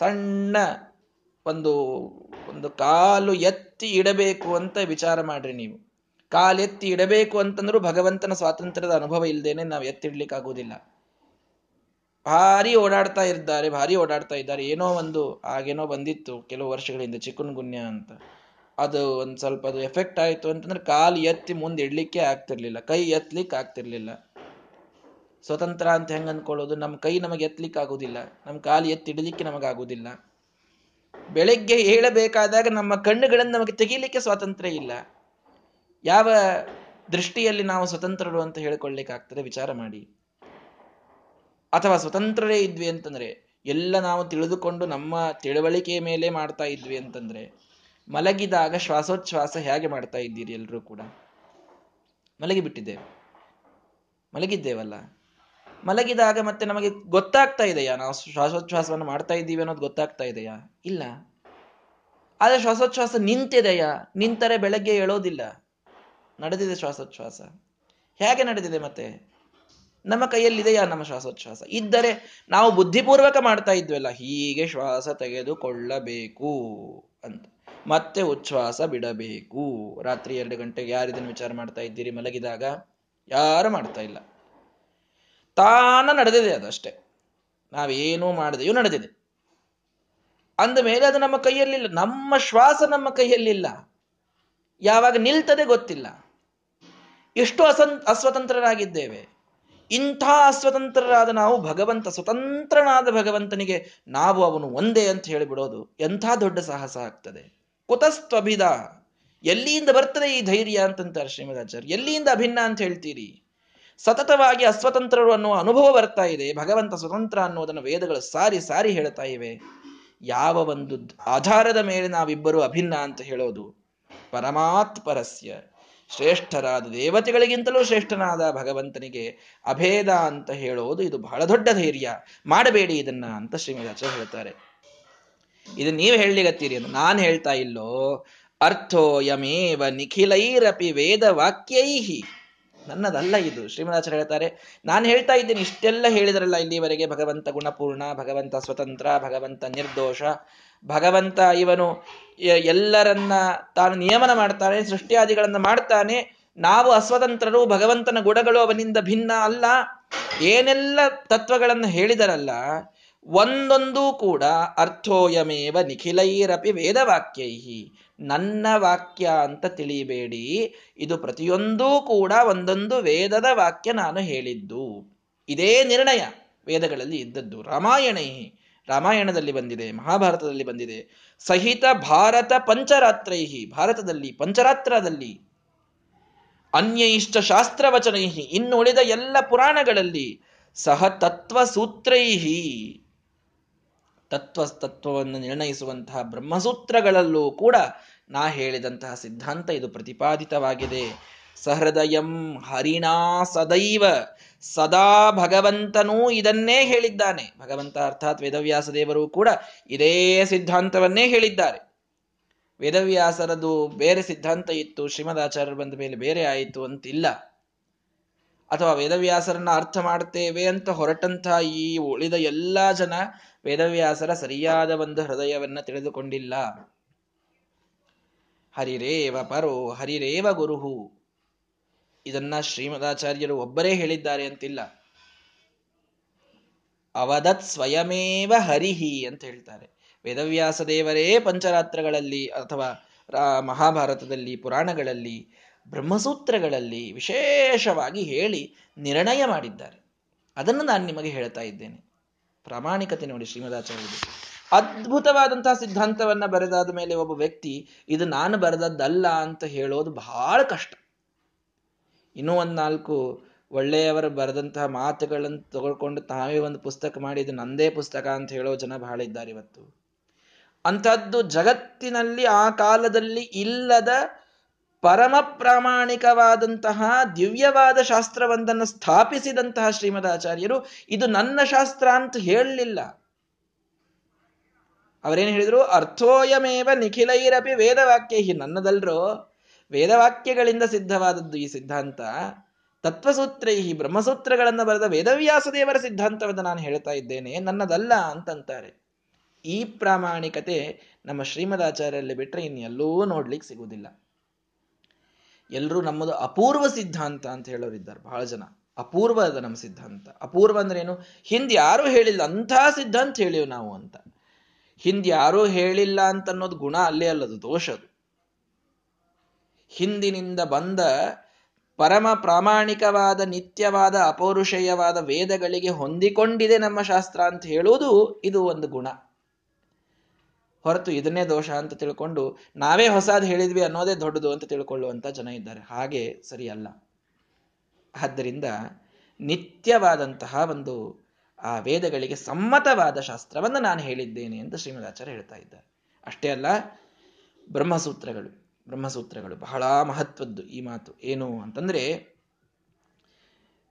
ಸಣ್ಣ ಒಂದು ಒಂದು ಕಾಲು ಎತ್ತಿ ಇಡಬೇಕು ಅಂತ ವಿಚಾರ ಮಾಡ್ರಿ ನೀವು. ಕಾಲೆತ್ತಿ ಇಡಬೇಕು ಅಂತಂದ್ರೂ ಭಗವಂತನ ಸ್ವಾತಂತ್ರ್ಯದ ಅನುಭವ ಇಲ್ಲದೇನೆ ನಾವು ಎತ್ತಿಡ್ಲಿಕ್ಕೆ ಆಗುವುದಿಲ್ಲ ಭಾರಿ ಓಡಾಡ್ತಾ ಇದ್ದಾರೆ, ಭಾರಿ ಓಡಾಡ್ತಾ ಇದ್ದಾರೆ. ಏನೋ ಒಂದು ಆಗೇನೋ ಬಂದಿತ್ತು ಕೆಲವು ವರ್ಷಗಳಿಂದ ಚಿಕ್ಕನ್ ಗುನ್ಯ ಅಂತ. ಅದು ಒಂದು ಸ್ವಲ್ಪ ಅದು ಎಫೆಕ್ಟ್ ಆಯಿತು ಅಂತಂದ್ರೆ ಕಾಲು ಎತ್ತಿ ಮುಂದೆ ಇಡ್ಲಿಕ್ಕೆ ಆಗ್ತಿರ್ಲಿಲ್ಲ, ಕೈ ಎತ್ತಲಿಕ್ಕೆ ಆಗ್ತಿರ್ಲಿಲ್ಲ ಸ್ವತಂತ್ರ ಅಂತ ಹೆಂಗ್ ಅನ್ಕೊಳ್ಳೋದು? ನಮ್ಮ ಕೈ ನಮಗೆ ಎತ್ತಲಿಕ್ಕೆ ಆಗುದಿಲ್ಲ. ನಮ್ಮ ಕಾಲು ಎತ್ತಿ ನಮಗೆ ನಮಗಾಗುದಿಲ್ಲ ಬೆಳಗ್ಗೆ ಹೇಳಬೇಕಾದಾಗ ನಮ್ಮ ಕಣ್ಣುಗಳನ್ನು ನಮಗೆ ತೆಗೀಲಿಕ್ಕೆ ಸ್ವಾತಂತ್ರ್ಯ ಇಲ್ಲ. ಯಾವ ದೃಷ್ಟಿಯಲ್ಲಿ ನಾವು ಸ್ವತಂತ್ರರು ಅಂತ ಹೇಳಿಕೊಳ್ಳಿಕ್ಕಾಗ್ತದೆ? ವಿಚಾರ ಮಾಡಿ. ಅಥವಾ ಸ್ವತಂತ್ರರೇ ಇದ್ವಿ ಅಂತಂದ್ರೆ, ಎಲ್ಲ ನಾವು ತಿಳಿದುಕೊಂಡು ನಮ್ಮ ತಿಳುವಳಿಕೆ ಮೇಲೆ ಮಾಡ್ತಾ ಇದ್ವಿ ಅಂತಂದ್ರೆ, ಮಲಗಿದಾಗ ಶ್ವಾಸೋಚ್ಛ್ವಾಸ ಹೇಗೆ ಮಾಡ್ತಾ ಇದ್ದೀರಿ ಎಲ್ಲರೂ ಕೂಡ? ಮಲಗಿ ಬಿಟ್ಟಿದ್ದೇವೆ ಮಲಗಿದ್ದೇವಲ್ಲ? ಮಲಗಿದಾಗ ಮತ್ತೆ ನಮಗೆ ಗೊತ್ತಾಗ್ತಾ ಇದೆಯಾ? ನಾವು ಶ್ವಾಸೋಚ್ಛ್ವಾಸವನ್ನು ಮಾಡ್ತಾ ಇದ್ದೀವಿ ಅನ್ನೋದು ಗೊತ್ತಾಗ್ತಾ ಇದೆಯಾ? ಇಲ್ಲ. ಆದರೆ ಶ್ವಾಸೋಚ್ಛ್ವಾಸ ನಿಂತಿದೆಯಾ? ನಿಂತರೆ ಬೆಳಗ್ಗೆ ಹೇಳೋದಿಲ್ಲ ನಡೆದಿದೆ ಶ್ವಾಸೋಚ್ಛ್ವಾಸ. ಹೇಗೆ ನಡೆದಿದೆ ಮತ್ತೆ? ನಮ್ಮ ಕೈಯಲ್ಲಿದೆಯಾ ನಮ್ಮ ಶ್ವಾಸೋಚ್ಛ್ವಾಸ? ಇದ್ದರೆ ನಾವು ಬುದ್ಧಿಪೂರ್ವಕ ಮಾಡ್ತಾ ಇದ್ವಲ್ಲ, ಹೀಗೆ ಶ್ವಾಸ ತೆಗೆದುಕೊಳ್ಳಬೇಕು ಅಂತ. ಮತ್ತೆ ಉಚ್ಛ್ವಾಸ ಬಿಡಬೇಕು. ರಾತ್ರಿ ಎರಡು ಗಂಟೆಗೆ ಯಾರಿದನ್ನು ವಿಚಾರ ಮಾಡ್ತಾ ಇದ್ದೀರಿ ಮಲಗಿದಾಗ? ಯಾರು ಮಾಡ್ತಾ ಇಲ್ಲ. ತಾನ ನಡೆದಿದೆ ಅದಷ್ಟೇ ನಾವೇನೂ ಮಾಡದೆಯೂ ನಡೆದಿದೆ. ಅಂದ ಮೇಲೆ ಅದು ನಮ್ಮ ಕೈಯಲ್ಲಿಲ್ಲ. ನಮ್ಮ ಶ್ವಾಸ ನಮ್ಮ ಕೈಯಲ್ಲಿಲ್ಲ. ಯಾವಾಗ ನಿಲ್ತದೆ ಗೊತ್ತಿಲ್ಲ. ಎಷ್ಟು ಅಸನ್ ಅಸ್ವತಂತ್ರರಾಗಿದ್ದೇವೆ. ಇಂಥ ಅಸ್ವತಂತ್ರರಾದ ನಾವು ಭಗವಂತ, ಸ್ವತಂತ್ರನಾದ ಭಗವಂತನಿಗೆ ನಾವು ಅವನು ಒಂದೇ ಅಂತ ಹೇಳಿಬಿಡೋದು ಎಂಥ ದೊಡ್ಡ ಸಾಹಸ ಆಗ್ತದೆ. ಕುತಸ್ತ್ವಭಿದ ಎಲ್ಲಿಯಿಂದ ಬರ್ತದೆ ಈ ಧೈರ್ಯ ಅಂತಂತಾರೆ ಶ್ರೀಮದಾಚಾರ್ಯ ಎಲ್ಲಿಯಿಂದ ಅಭಿನ್ನ ಅಂತ ಹೇಳ್ತೀರಿ? ಸತತವಾಗಿ ಅಸ್ವತಂತ್ರರು ಅನ್ನುವ ಅನುಭವ ಬರ್ತಾ ಇದೆ. ಭಗವಂತ ಸ್ವತಂತ್ರ ಅನ್ನೋದನ್ನು ವೇದಗಳು ಸಾರಿ ಸಾರಿ ಹೇಳ್ತಾ ಇವೆ. ಯಾವ ಒಂದು ಆಧಾರದ ಮೇಲೆ ನಾವಿಬ್ಬರು ಅಭಿನ್ನ ಅಂತ ಹೇಳೋದು ಪರಮಾತ್ಪರಸ್ಯ. ಶ್ರೇಷ್ಠರಾದ ದೇವತೆಗಳಿಗಿಂತಲೂ ಶ್ರೇಷ್ಠನಾದ ಭಗವಂತನಿಗೆ ಅಭೇದ ಅಂತ ಹೇಳೋದು ಇದು ಬಹಳ ದೊಡ್ಡ ಧೈರ್ಯ. ಮಾಡಬೇಡಿ ಇದನ್ನ ಅಂತ ಶ್ರೀಮದಾಚಾರ್ಯ ಹೇಳ್ತಾರೆ. ಇದು ನೀವು ಹೇಳಲಿಗತ್ತೀರಿ ಅಂತ ನಾನು ಹೇಳ್ತಾ ಇಲ್ಲೋ, ಅರ್ಥೋಯಮೇವ ನಿಖಿಲೈರಪಿ ವೇದ ವಾಕ್ಯೈಹಿ ನನ್ನದಲ್ಲ ಇದು. ಶ್ರೀಮದಾಚಾರ್ಯ ಹೇಳ್ತಾರೆ, ನಾನು ಹೇಳ್ತಾ ಇದ್ದೇನೆ, ಇಷ್ಟೆಲ್ಲ ಹೇಳಿದ್ರಲ್ಲ ಇಲ್ಲಿವರೆಗೆ. ಭಗವಂತ ಗುಣಪೂರ್ಣ, ಭಗವಂತ ಸ್ವತಂತ್ರ, ಭಗವಂತ ನಿರ್ದೋಷ, ಭಗವಂತ ಇವನು ಎಲ್ಲರನ್ನ ತಾನು ನಿಯಮನ ಮಾಡ್ತಾನೆ, ಸೃಷ್ಟಿಯಾದಿಗಳನ್ನ ಮಾಡ್ತಾನೆ. ನಾವು ಅಸ್ವತಂತ್ರರು, ಭಗವಂತನ ಗುಣಗಳು ಅವನಿಂದ ಭಿನ್ನ ಅಲ್ಲ. ಏನೆಲ್ಲ ತತ್ವಗಳನ್ನು ಹೇಳಿದರಲ್ಲ ಒಂದೊಂದು ಕೂಡ ಅರ್ಥೋಯಮೇವ ನಿಖಿಲೈರಪಿ ವೇದವಾಕ್ಯೈಹಿ. ನನ್ನ ವಾಕ್ಯ ಅಂತ ತಿಳಿಯಬೇಡಿ. ಇದು ಪ್ರತಿಯೊಂದೂ ಕೂಡ ಒಂದೊಂದು ವೇದದ ವಾಕ್ಯ ನಾನು ಹೇಳಿದ್ದು. ಇದೇ ನಿರ್ಣಯ ವೇದಗಳಲ್ಲಿ ಇದ್ದದ್ದು. ರಾಮಾಯಣೈ ರಾಮಾಯಣದಲ್ಲಿ ಬಂದಿದೆ, ಮಹಾಭಾರತದಲ್ಲಿ ಬಂದಿದೆ. ಸಹಿತ ಭಾರತ ಪಂಚರಾತ್ರೈಹಿ. ಭಾರತದಲ್ಲಿ, ಪಂಚರಾತ್ರದಲ್ಲಿ. ಅನ್ಯೈಷ್ಟ ಶಾಸ್ತ್ರವಚನೈಹಿ. ಇನ್ನುಳಿದ ಎಲ್ಲ ಪುರಾಣಗಳಲ್ಲಿ ಸಹ ತತ್ವ ಸೂತ್ರೈಹಿ ತತ್ವ ತತ್ವವನ್ನು ನಿರ್ಣಯಿಸುವಂತಹ ಬ್ರಹ್ಮಸೂತ್ರಗಳಲ್ಲೂ ಕೂಡ ನಾ ಹೇಳಿದಂತಹ ಸಿದ್ಧಾಂತ ಇದು ಪ್ರತಿಪಾದಿತವಾಗಿದೆ. ಸಹೃದಯಂ ಹರಿಣಾ ಸದೈವ, ಸದಾ ಭಗವಂತನೂ ಇದನ್ನೇ ಹೇಳಿದ್ದಾನೆ. ಭಗವಂತ ಅರ್ಥಾತ್ ವೇದವ್ಯಾಸ ದೇವರು ಕೂಡ ಇದೇ ಸಿದ್ಧಾಂತವನ್ನೇ ಹೇಳಿದ್ದಾರೆ. ವೇದವ್ಯಾಸರದು ಬೇರೆ ಸಿದ್ಧಾಂತ ಇತ್ತು ಶ್ರೀಮದಾಚಾರ್ಯರು ಬಂದ ಮೇಲೆ ಬೇರೆ ಆಯಿತು ಅಂತಿಲ್ಲ. ಅಥವಾ ವೇದವ್ಯಾಸರನ್ನ ಅರ್ಥ ಮಾಡ್ತೇವೆ ಅಂತ ಹೊರಟಂತಹ ಈ ಉಳಿದ ಎಲ್ಲಾ ಜನ ವೇದವ್ಯಾಸರ ಸರಿಯಾದ ಒಂದು ಹೃದಯವನ್ನ ತಿಳಿದುಕೊಂಡಿಲ್ಲ. ಹರಿರೇವ ಪರೋ ಹರಿರೇವ ಗುರುಹು. ಇದನ್ನ ಶ್ರೀಮದಾಚಾರ್ಯರು ಒಬ್ಬರೇ ಹೇಳಿದ್ದಾರೆ ಅಂತಿಲ್ಲ. ಅವದತ್ ಸ್ವಯಮೇವ ಹರಿಹಿ ಅಂತ ಹೇಳ್ತಾರೆ. ವೇದವ್ಯಾಸ ದೇವರೇ ಪಂಚರಾತ್ರಗಳಲ್ಲಿ ಅಥವಾ ಮಹಾಭಾರತದಲ್ಲಿ, ಪುರಾಣಗಳಲ್ಲಿ ಬ್ರಹ್ಮಸೂತ್ರಗಳಲ್ಲಿ ವಿಶೇಷವಾಗಿ ಹೇಳಿ ನಿರ್ಣಯ ಮಾಡಿದ್ದಾರೆ. ಅದನ್ನು ನಾನು ನಿಮಗೆ ಹೇಳ್ತಾ ಇದ್ದೇನೆ. ಪ್ರಾಮಾಣಿಕತೆ ನೋಡಿ ಶ್ರೀಮದಾಚಾರ್ಯರು. ಅದ್ಭುತವಾದಂತಹ ಸಿದ್ಧಾಂತವನ್ನ ಬರೆದಾದ ಮೇಲೆ ಒಬ್ಬ ವ್ಯಕ್ತಿ, ಇದು ನಾನು ಬರೆದದ್ದಲ್ಲ ಅಂತ ಹೇಳೋದು ಬಹಳ ಕಷ್ಟ. ಇನ್ನೂ ಒಂದು ನಾಲ್ಕು ಒಳ್ಳೆಯವರು ಬರೆದಂತಹ ಮಾತುಗಳನ್ನು ತಗೊಳ್ಕೊಂಡು ತಾವೇ ಒಂದು ಪುಸ್ತಕ ಮಾಡಿ, ಇದು ನಂದೇ ಪುಸ್ತಕ ಅಂತ ಹೇಳೋ ಜನ ಬಹಳ ಇದ್ದಾರೆ ಇವತ್ತು. ಅಂಥದ್ದು ಜಗತ್ತಿನಲ್ಲಿ ಆ ಕಾಲದಲ್ಲಿ ಇಲ್ಲದ ಪರಮ ಪ್ರಾಮಾಣಿಕವಾದಂತಹ ದಿವ್ಯವಾದ ಶಾಸ್ತ್ರವೊಂದನ್ನು ಸ್ಥಾಪಿಸಿದಂತಹ ಶ್ರೀಮದಾಚಾರ್ಯರು, ಇದು ನನ್ನ ಶಾಸ್ತ್ರ ಅಂತ ಹೇಳಲಿಲ್ಲ. ಅವರೇನು ಹೇಳಿದರು? ಅರ್ಥೋಯಮೇವ ನಿಖಿಲೈರಪಿ ವೇದವಾಕ್ಯ. ನನ್ನದಲ್ರೋ, ವೇದವಾಕ್ಯಗಳಿಂದ ಸಿದ್ಧವಾದದ್ದು ಈ ಸಿದ್ಧಾಂತ. ತತ್ವಸೂತ್ರೈ ಬ್ರಹ್ಮಸೂತ್ರಗಳನ್ನು ಬರೆದ ವೇದವ್ಯಾಸ ದೇವರ ಸಿದ್ಧಾಂತವನ್ನು ನಾನು ಹೇಳ್ತಾ ಇದ್ದೇನೆ, ನನ್ನದಲ್ಲ ಅಂತಂತಾರೆ. ಈ ಪ್ರಾಮಾಣಿಕತೆ ನಮ್ಮ ಶ್ರೀಮದಾಚಾರ್ಯಲ್ಲಿ ಬಿಟ್ಟರೆ ಇನ್ನೆಲ್ಲೂ ನೋಡ್ಲಿಕ್ಕೆ ಸಿಗುವುದಿಲ್ಲ. ಎಲ್ಲರೂ ನಮ್ಮದು ಅಪೂರ್ವ ಸಿದ್ಧಾಂತ ಅಂತ ಹೇಳೋರಿದ್ದಾರೆ ಬಹಳ ಜನ. ಅಪೂರ್ವ ಅದ ನಮ್ಮ ಸಿದ್ಧಾಂತ. ಅಪೂರ್ವ ಅಂದ್ರೆ ಏನು? ಹಿಂದೆ ಯಾರೂ ಹೇಳಿಲ್ಲ, ಅಂಥ ಸಿದ್ಧಾಂತ ಹೇಳಿವ್ ನಾವು ಅಂತ. ಹಿಂದೆ ಯಾರೂ ಹೇಳಿಲ್ಲ ಅಂತ ಅನ್ನೋದು ಗುಣ ಅಲ್ಲೇ ಅಲ್ಲದು ದೋಷ ಅದು. ಹಿಂದಿನಿಂದ ಬಂದ ಪರಮ ಪ್ರಾಮಾಣಿಕವಾದ, ನಿತ್ಯವಾದ, ಅಪೌರುಷೇಯವಾದ ವೇದಗಳಿಗೆ ಹೊಂದಿಕೊಂಡಿದೆ ನಮ್ಮ ಶಾಸ್ತ್ರ ಅಂತ ಹೇಳುವುದು ಇದು ಒಂದು ಗುಣ. ಹೊರತು ಇದನ್ನೇ ದೋಷ ಅಂತ ತಿಳ್ಕೊಂಡು ನಾವೇ ಹೊಸದು ಹೇಳಿದ್ವಿ ಅನ್ನೋದೇ ದೊಡ್ಡದು ಅಂತ ತಿಳ್ಕೊಳ್ಳುವಂತ ಜನ ಇದ್ದಾರೆ. ಹಾಗೆ ಸರಿಯಲ್ಲ. ಆದ್ದರಿಂದ ನಿತ್ಯವಾದಂತಹ ಒಂದು ಆ ವೇದಗಳಿಗೆ ಸಮ್ಮತವಾದ ಶಾಸ್ತ್ರವನ್ನು ನಾನು ಹೇಳಿದ್ದೇನೆ ಅಂತ ಶ್ರೀಮದಾಚಾರ್ಯ ಹೇಳ್ತಾ ಇದ್ದಾರೆ. ಅಷ್ಟೇ ಅಲ್ಲ, ಬ್ರಹ್ಮಸೂತ್ರಗಳು ಬ್ರಹ್ಮಸೂತ್ರಗಳು ಬಹಳ ಮಹತ್ವದ್ದು ಈ ಮಾತು. ಏನು ಅಂತಂದ್ರೆ,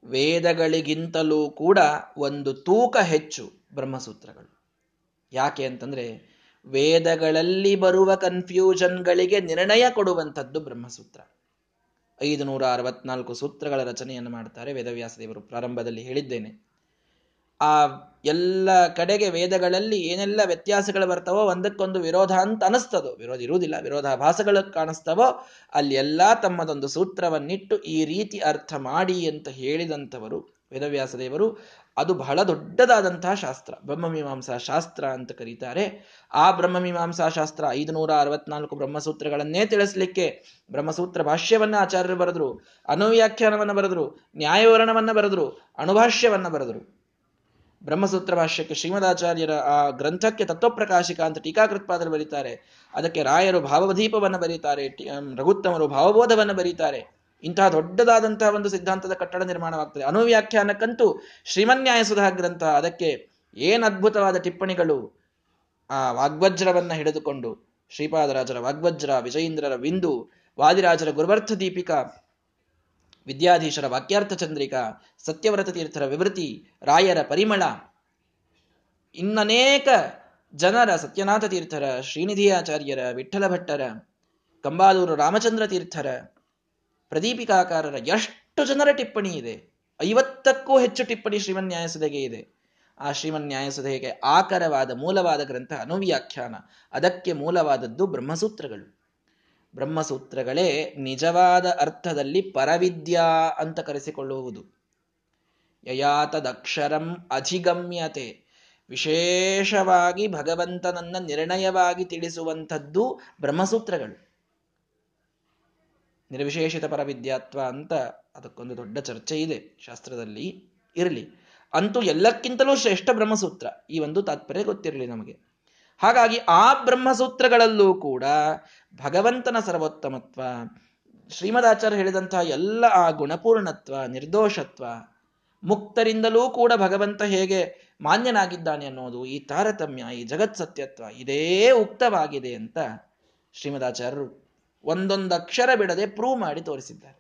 ವೇದಗಳಿಗಿಂತಲೂ ಕೂಡ ಒಂದು ತೂಕ ಹೆಚ್ಚು ಬ್ರಹ್ಮಸೂತ್ರಗಳು. ಯಾಕೆ ಅಂತಂದ್ರೆ ವೇದಗಳಲ್ಲಿ ಬರುವ ಕನ್ಫ್ಯೂಷನ್ಗಳಿಗೆ ನಿರ್ಣಯ ಕೊಡುವಂಥದ್ದು ಬ್ರಹ್ಮಸೂತ್ರ. ಐದು ನೂರ ಅರವತ್ನಾಲ್ಕು ಸೂತ್ರಗಳ ರಚನೆಯನ್ನು ಮಾಡ್ತಾರೆ ವೇದವ್ಯಾಸ ದೇವರು. ಪ್ರಾರಂಭದಲ್ಲಿ ಹೇಳಿದ್ದೇನೆ. ಆ ಎಲ್ಲ ಕಡೆಗೆ ವೇದಗಳಲ್ಲಿ ಏನೆಲ್ಲ ವ್ಯತ್ಯಾಸಗಳು ಬರ್ತಾವೋ ಒಂದಕ್ಕೊಂದು ವಿರೋಧ ಅಂತ ಅನಿಸ್ತದೋ, ವಿರೋಧ ಇರುವುದಿಲ್ಲ, ವಿರೋಧಾಭಾಸಗಳು ಕಾಣಿಸ್ತವೋ, ಅಲ್ಲಿ ಎಲ್ಲ ತಮ್ಮದೊಂದು ಸೂತ್ರವನ್ನಿಟ್ಟು ಈ ರೀತಿ ಅರ್ಥ ಮಾಡಿ ಅಂತ ಹೇಳಿದಂಥವರು ವೇದವ್ಯಾಸ ದೇವರು. ಅದು ಬಹಳ ದೊಡ್ಡದಾದಂತಹ ಶಾಸ್ತ್ರ. ಬ್ರಹ್ಮಮೀಮಾಂಸಾ ಶಾಸ್ತ್ರ ಅಂತ ಕರೀತಾರೆ. ಆ ಬ್ರಹ್ಮಮೀಮಾಂಸಾ ಶಾಸ್ತ್ರ ಐದುನೂರ ಅರವತ್ನಾಲ್ಕು ಬ್ರಹ್ಮಸೂತ್ರಗಳನ್ನೇ ತಿಳಿಸ್ಲಿಕ್ಕೆ ಬ್ರಹ್ಮಸೂತ್ರ ಭಾಷ್ಯವನ್ನ ಆಚಾರ್ಯರು ಬರೆದ್ರು, ಅನುವ್ಯಾಖ್ಯಾನವನ್ನು ಬರೆದ್ರು, ನ್ಯಾಯವರ್ಣವನ್ನ ಬರೆದ್ರು, ಅಣುಭಾಷ್ಯವನ್ನ ಬರೆದ್ರು. ಬ್ರಹ್ಮಸೂತ್ರ ಭಾಷ್ಯಕ್ಕೆ ಶ್ರೀಮದಾಚಾರ್ಯರ ಆ ಗ್ರಂಥಕ್ಕೆ ತತ್ವಪ್ರಕಾಶಿಕ ಅಂತ ಟೀಕಾಕೃತ್ಪಾದರು ಬರೀತಾರೆ. ಅದಕ್ಕೆ ರಾಯರು ಭಾವದೀಪವನ್ನು ಬರೀತಾರೆ ರಘುತ್ತಮರು ಭಾವಬೋಧವನ್ನು ಬರೀತಾರೆ. ಇಂತಹ ದೊಡ್ಡದಾದಂತಹ ಒಂದು ಸಿದ್ಧಾಂತದ ಕಟ್ಟಡ ನಿರ್ಮಾಣವಾಗ್ತದೆ. ಅನುವ್ಯಾಖ್ಯಾನಕ್ಕಂತೂ ಶ್ರೀಮನ್ಯಾಯ ಸುಧಾ ಗ್ರಂಥ ಅದಕ್ಕೆ ಏನು ಅದ್ಭುತವಾದ ಟಿಪ್ಪಣಿಗಳು? ಆ ವಾಗ್ವಜ್ರವನ್ನ ಹಿಡಿದುಕೊಂಡು ಶ್ರೀಪಾದರಾಜರ ವಾಗ್ವಜ್ರ, ವಿಜಯೇಂದ್ರರ ವಿಂದು, ವಾದಿರಾಜರ ಗುರುವರ್ಥ ದೀಪಿಕಾ, ವಿದ್ಯಾಧೀಶರ ವಾಕ್ಯಾರ್ಥ ಚಂದ್ರಿಕಾ, ಸತ್ಯವ್ರತ ತೀರ್ಥರ ವಿವೃತಿ, ರಾಯರ ಪರಿಮಳ, ಇನ್ನನೇಕ ಜನರ ಸತ್ಯನಾಥ ತೀರ್ಥರ ಶ್ರೀನಿಧಿಯಾಚಾರ್ಯರ ವಿಠಲ ಭಟ್ಟರ ಕಂಬಾಲೂರು ರಾಮಚಂದ್ರ ತೀರ್ಥರ ಪ್ರದೀಪಿಕಾಕಾರರ ಎಷ್ಟು ಜನರ ಟಿಪ್ಪಣಿ ಇದೆ? ಐವತ್ತಕ್ಕೂ ಹೆಚ್ಚು ಟಿಪ್ಪಣಿ ಶ್ರೀಮನ್ ನ್ಯಾಯಸದೆಗೆ ಇದೆ. ಆ ಶ್ರೀಮನ್ ನ್ಯಾಯಸದೆಗೆ ಆಕರವಾದ ಮೂಲವಾದ ಗ್ರಂಥ ಅನುವ್ಯಾಖ್ಯಾನ. ಅದಕ್ಕೆ ಮೂಲವಾದದ್ದು ಬ್ರಹ್ಮಸೂತ್ರಗಳು. ಬ್ರಹ್ಮಸೂತ್ರಗಳೇ ನಿಜವಾದ ಅರ್ಥದಲ್ಲಿ ಪರವಿದ್ಯಾ ಅಂತ ಕರೆಸಿಕೊಳ್ಳುವುದು. ಯಯಾತದಕ್ಷರಂ ಅಧಿಗಮ್ಯತೆ. ವಿಶೇಷವಾಗಿ ಭಗವಂತನನ್ನ ನಿರ್ಣಯವಾಗಿ ತಿಳಿಸುವಂಥದ್ದು ಬ್ರಹ್ಮಸೂತ್ರಗಳು. ನಿರ್ವಿಶೇಷಿತ ಪರವಿದ್ಯಾತ್ವ ಅಂತ ಅದಕ್ಕೊಂದು ದೊಡ್ಡ ಚರ್ಚೆ ಇದೆ ಶಾಸ್ತ್ರದಲ್ಲಿ ಇರಲಿ. ಅಂತೂ ಎಲ್ಲಕ್ಕಿಂತಲೂ ಶ್ರೇಷ್ಠ ಬ್ರಹ್ಮಸೂತ್ರ. ಈ ಒಂದು ತಾತ್ಪರ್ಯ ಗೊತ್ತಿರಲಿ ನಮಗೆ. ಹಾಗಾಗಿ ಆ ಬ್ರಹ್ಮಸೂತ್ರಗಳಲ್ಲೂ ಕೂಡ ಭಗವಂತನ ಸರ್ವೋತ್ತಮತ್ವ, ಶ್ರೀಮದಾಚಾರ್ಯ ಹೇಳಿದಂತಹ ಎಲ್ಲ ಆ ಗುಣಪೂರ್ಣತ್ವ, ನಿರ್ದೋಷತ್ವ, ಮುಕ್ತರಿಂದಲೂ ಕೂಡ ಭಗವಂತ ಹೇಗೆ ಮಾನ್ಯನಾಗಿದ್ದಾನೆ ಅನ್ನೋದು, ಈ ತಾರತಮ್ಯ, ಈ ಜಗತ್ ಸತ್ಯತ್ವ ಇದೇ ಉಕ್ತವಾಗಿದೆ ಅಂತ ಶ್ರೀಮದಾಚಾರ್ಯರು ಒಂದೊಂದು ಅಕ್ಷರ ಬಿಡದೆ ಪ್ರೂವ್ ಮಾಡಿ ತೋರಿಸಿದ್ದಾರೆ.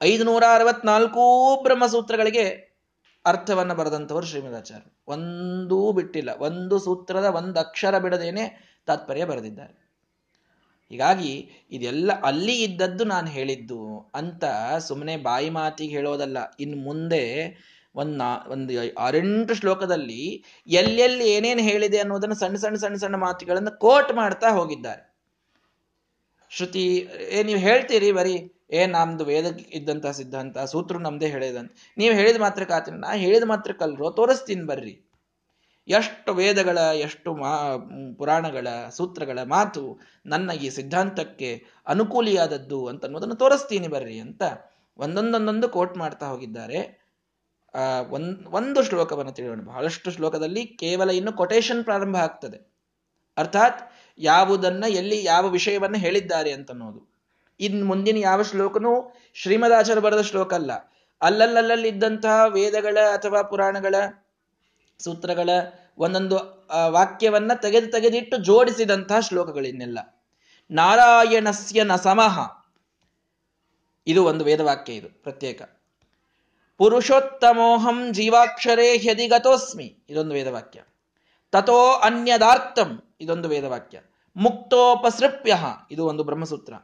ಐದುನೂರ ಅರವತ್ನಾಲ್ಕೂ ಬ್ರಹ್ಮಸೂತ್ರಗಳಿಗೆ ಅರ್ಥವನ್ನು ಬರೆದಂಥವರು ಶ್ರೀಮದಾಚಾರ್ಯ ಒಂದೂ ಬಿಟ್ಟಿಲ್ಲ, ಒಂದು ಸೂತ್ರದ ಒಂದು ಅಕ್ಷರ ಬಿಡದೇನೆ ತಾತ್ಪರ್ಯ ಬರೆದಿದ್ದಾರೆ. ಹೀಗಾಗಿ ಇದೆಲ್ಲ ಅಲ್ಲಿ ಇದ್ದದ್ದು ನಾನು ಹೇಳಿದ್ದು ಅಂತ ಸುಮ್ಮನೆ ಬಾಯಿ ಮಾತಿಗೆ ಹೇಳೋದಲ್ಲ ಇನ್ನು ಮುಂದೆ ಒಂದು ಒಂದು ಆರೆಂಟು ಶ್ಲೋಕದಲ್ಲಿ ಎಲ್ಲೆಲ್ಲಿ ಏನೇನು ಹೇಳಿದೆ ಅನ್ನೋದನ್ನು ಸಣ್ಣ ಸಣ್ಣ ಸಣ್ಣ ಸಣ್ಣ ಮಾತುಗಳನ್ನು ಕೋಟ್ ಮಾಡ್ತಾ ಹೋಗಿದ್ದಾರೆ. ಶ್ರುತಿ, ಏ, ನೀವು ಹೇಳ್ತೀರಿ ಬರೀ, ಏ, ನಮ್ದು ವೇದಕ್ಕೆ ಇದ್ದಂತ ಸಿದ್ಧಾಂತ, ಸೂತ್ರ ನಮ್ದೇ ಹೇಳಿದಂತ. ನೀವು ಹೇಳಿದ ಮಾತ್ರ ಕಾತೀನಿ, ನಾ ಹೇಳಿದ ಮಾತ್ರ ಕಲ್ರೋ, ತೋರಿಸ್ತೀನಿ ಬರ್ರಿ. ಎಷ್ಟು ವೇದಗಳ, ಎಷ್ಟು ಮಾ, ಪುರಾಣಗಳ, ಸೂತ್ರಗಳ ಮಾತು ನನ್ನ ಈ ಸಿದ್ಧಾಂತಕ್ಕೆ ಅನುಕೂಲಿಯಾದದ್ದು ಅಂತ ಅನ್ನೋದನ್ನು ತೋರಿಸ್ತೀನಿ ಬರ್ರಿ ಅಂತ ಒಂದೊಂದೊಂದೊಂದು ಕೋಟ್ ಮಾಡ್ತಾ ಹೋಗಿದ್ದಾರೆ. ಆ, ಒಂದ್, ಒಂದು ಶ್ಲೋಕವನ್ನು ತಿಳಿಯೋಣ. ಬಹಳಷ್ಟು ಶ್ಲೋಕದಲ್ಲಿ ಕೇವಲ ಇನ್ನು ಕೊಟೇಶನ್ ಪ್ರಾರಂಭ ಆಗ್ತದೆ. ಅರ್ಥಾತ್ ಯಾವುದನ್ನ ಎಲ್ಲಿ ಯಾವ ವಿಷಯವನ್ನ ಹೇಳಿದ್ದಾರೆ ಅಂತ ಅನ್ನೋದು ಇನ್ ಮುಂದಿನ ಯಾವ ಶ್ಲೋಕನೂ ಶ್ರೀಮದಾಚಾರ್ಯ ಬರೆದ ಶ್ಲೋಕ ಅಲ್ಲ. ಅಲ್ಲಲ್ಲಲ್ಲಿದ್ದಂತಹ ವೇದಗಳ ಅಥವಾ ಪುರಾಣಗಳ ಸೂತ್ರಗಳ ಒಂದೊಂದು ವಾಕ್ಯವನ್ನ ತೆಗೆದು ತೆಗೆದಿಟ್ಟು ಜೋಡಿಸಿದಂತಹ ಶ್ಲೋಕಗಳಿನ್ನೆಲ್ಲ. ನಾರಾಯಣಸ್ಯ ಸಮಹ ಇದು ಒಂದು ವೇದವಾಕ್ಯ ಇದು, ಪ್ರತ್ಯೇಕ. ಪುರುಷೋತ್ತಮೋಹಂ ಜೀವಾಕ್ಷರೇ ಹ್ಯದಿಗತೋಸ್ಮಿ ಇದೊಂದು ವೇದವಾಕ್ಯ. ತಥೋ ಅನ್ಯದಾರ್ಥಂ. ಇದೊಂದು ವೇದವಾಕ್ಯ. ಮುಕ್ತೋಪಸೃಪ್ಯ, ಇದು ಒಂದು ಬ್ರಹ್ಮಸೂತ್ರ.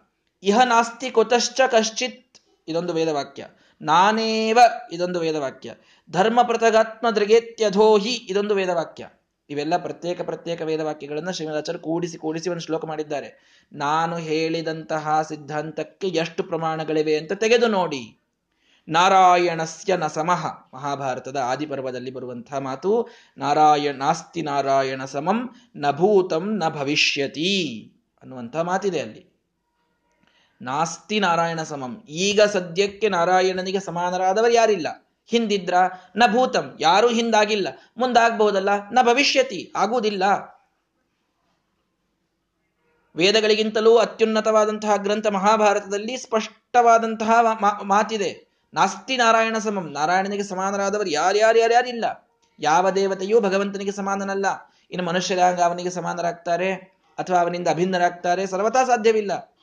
ಇಹ ನಾಸ್ತಿ ಕುತಶ್ಚ ಕಶ್ಚಿತ್, ಇದೊಂದು ವೇದವಾಕ್ಯ. ನಾನೇವ, ಇದೊಂದು ವೇದವಾಕ್ಯ. ಧರ್ಮ ಪ್ರತಗಾತ್ಮ ದೃಗೇತ್ಯಧೋಹಿ ಇದೊಂದು ವೇದವಾಕ್ಯ. ಇವೆಲ್ಲ ಪ್ರತ್ಯೇಕ ಪ್ರತ್ಯೇಕ ವೇದವಾಕ್ಯಗಳನ್ನು ಶ್ರೀಮದಾಚಾರ್ಯ ಕೂಡಿಸಿ ಕೂಡಿಸಿ ಒಂದು ಶ್ಲೋಕ ಮಾಡಿದ್ದಾರೆ. ನಾನು ಹೇಳಿದಂತಹ ಸಿದ್ಧಾಂತಕ್ಕೆ ಎಷ್ಟು ಪ್ರಮಾಣಗಳಿವೆ ಅಂತ ತೆಗೆದು ನೋಡಿ. ನಾರಾಯಣಸ್ಯ ನ ಸಮಃ ಮಹಾಭಾರತದ ಆದಿಪರ್ವದಲ್ಲಿ ಬರುವಂತಹ ಮಾತು, ನಾರಾಯಣ, ನಾಸ್ತಿ ನಾರಾಯಣ ಸಮಂ, ನ ಭೂತಂ ನ ಭವಿಷ್ಯತಿ ಅನ್ನುವಂತಹ ಮಾತಿದೆ ಅಲ್ಲಿ. ನಾಸ್ತಿ ನಾರಾಯಣ ಸಮಂ. ಈಗ ಸದ್ಯಕ್ಕೆ ನಾರಾಯಣನಿಗೆ ಸಮಾನರಾದವರು ಯಾರಿಲ್ಲ? ಹಿಂದಿದ್ರ ನ ಭೂತಂ. ಯಾರೂ ಹಿಂದಾಗಿಲ್ಲ. ಮುಂದಾಗಬಹುದಲ್ಲ? ನ ಭವಿಷ್ಯತಿ. ಆಗುವುದಿಲ್ಲ. ವೇದಗಳಿಗಿಂತಲೂ ಅತ್ಯುನ್ನತವಾದಂತಹ ಗ್ರಂಥ ಮಹಾಭಾರತದಲ್ಲಿ ಸ್ಪಷ್ಟವಾದಂತಹ ಮಾತಿದೆ. ನಾಸ್ತಿ ನಾರಾಯಣ ಸಮಂ. ನಾರಾಯಣನಿಗೆ ಸಮಾನರಾದವರು ಯಾರ್ಯಾರು ಯಾರ್ಯಾರಿಲ್ಲ ಯಾವ ದೇವತೆಯೂ ಭಗವಂತನಿಗೆ ಸಮಾನನಲ್ಲ. ಇನ್ನು ಮನುಷ್ಯರಾಗ ಅವನಿಗೆ ಸಮಾನರಾಗ್ತಾರೆ ಅಥವಾ ಅವನಿಂದ ಅಭಿನ್ನರಾಗ್ತಾರೆ. ಸರ್ವತಾ ಸಾಧ್ಯವಿಲ್ಲ.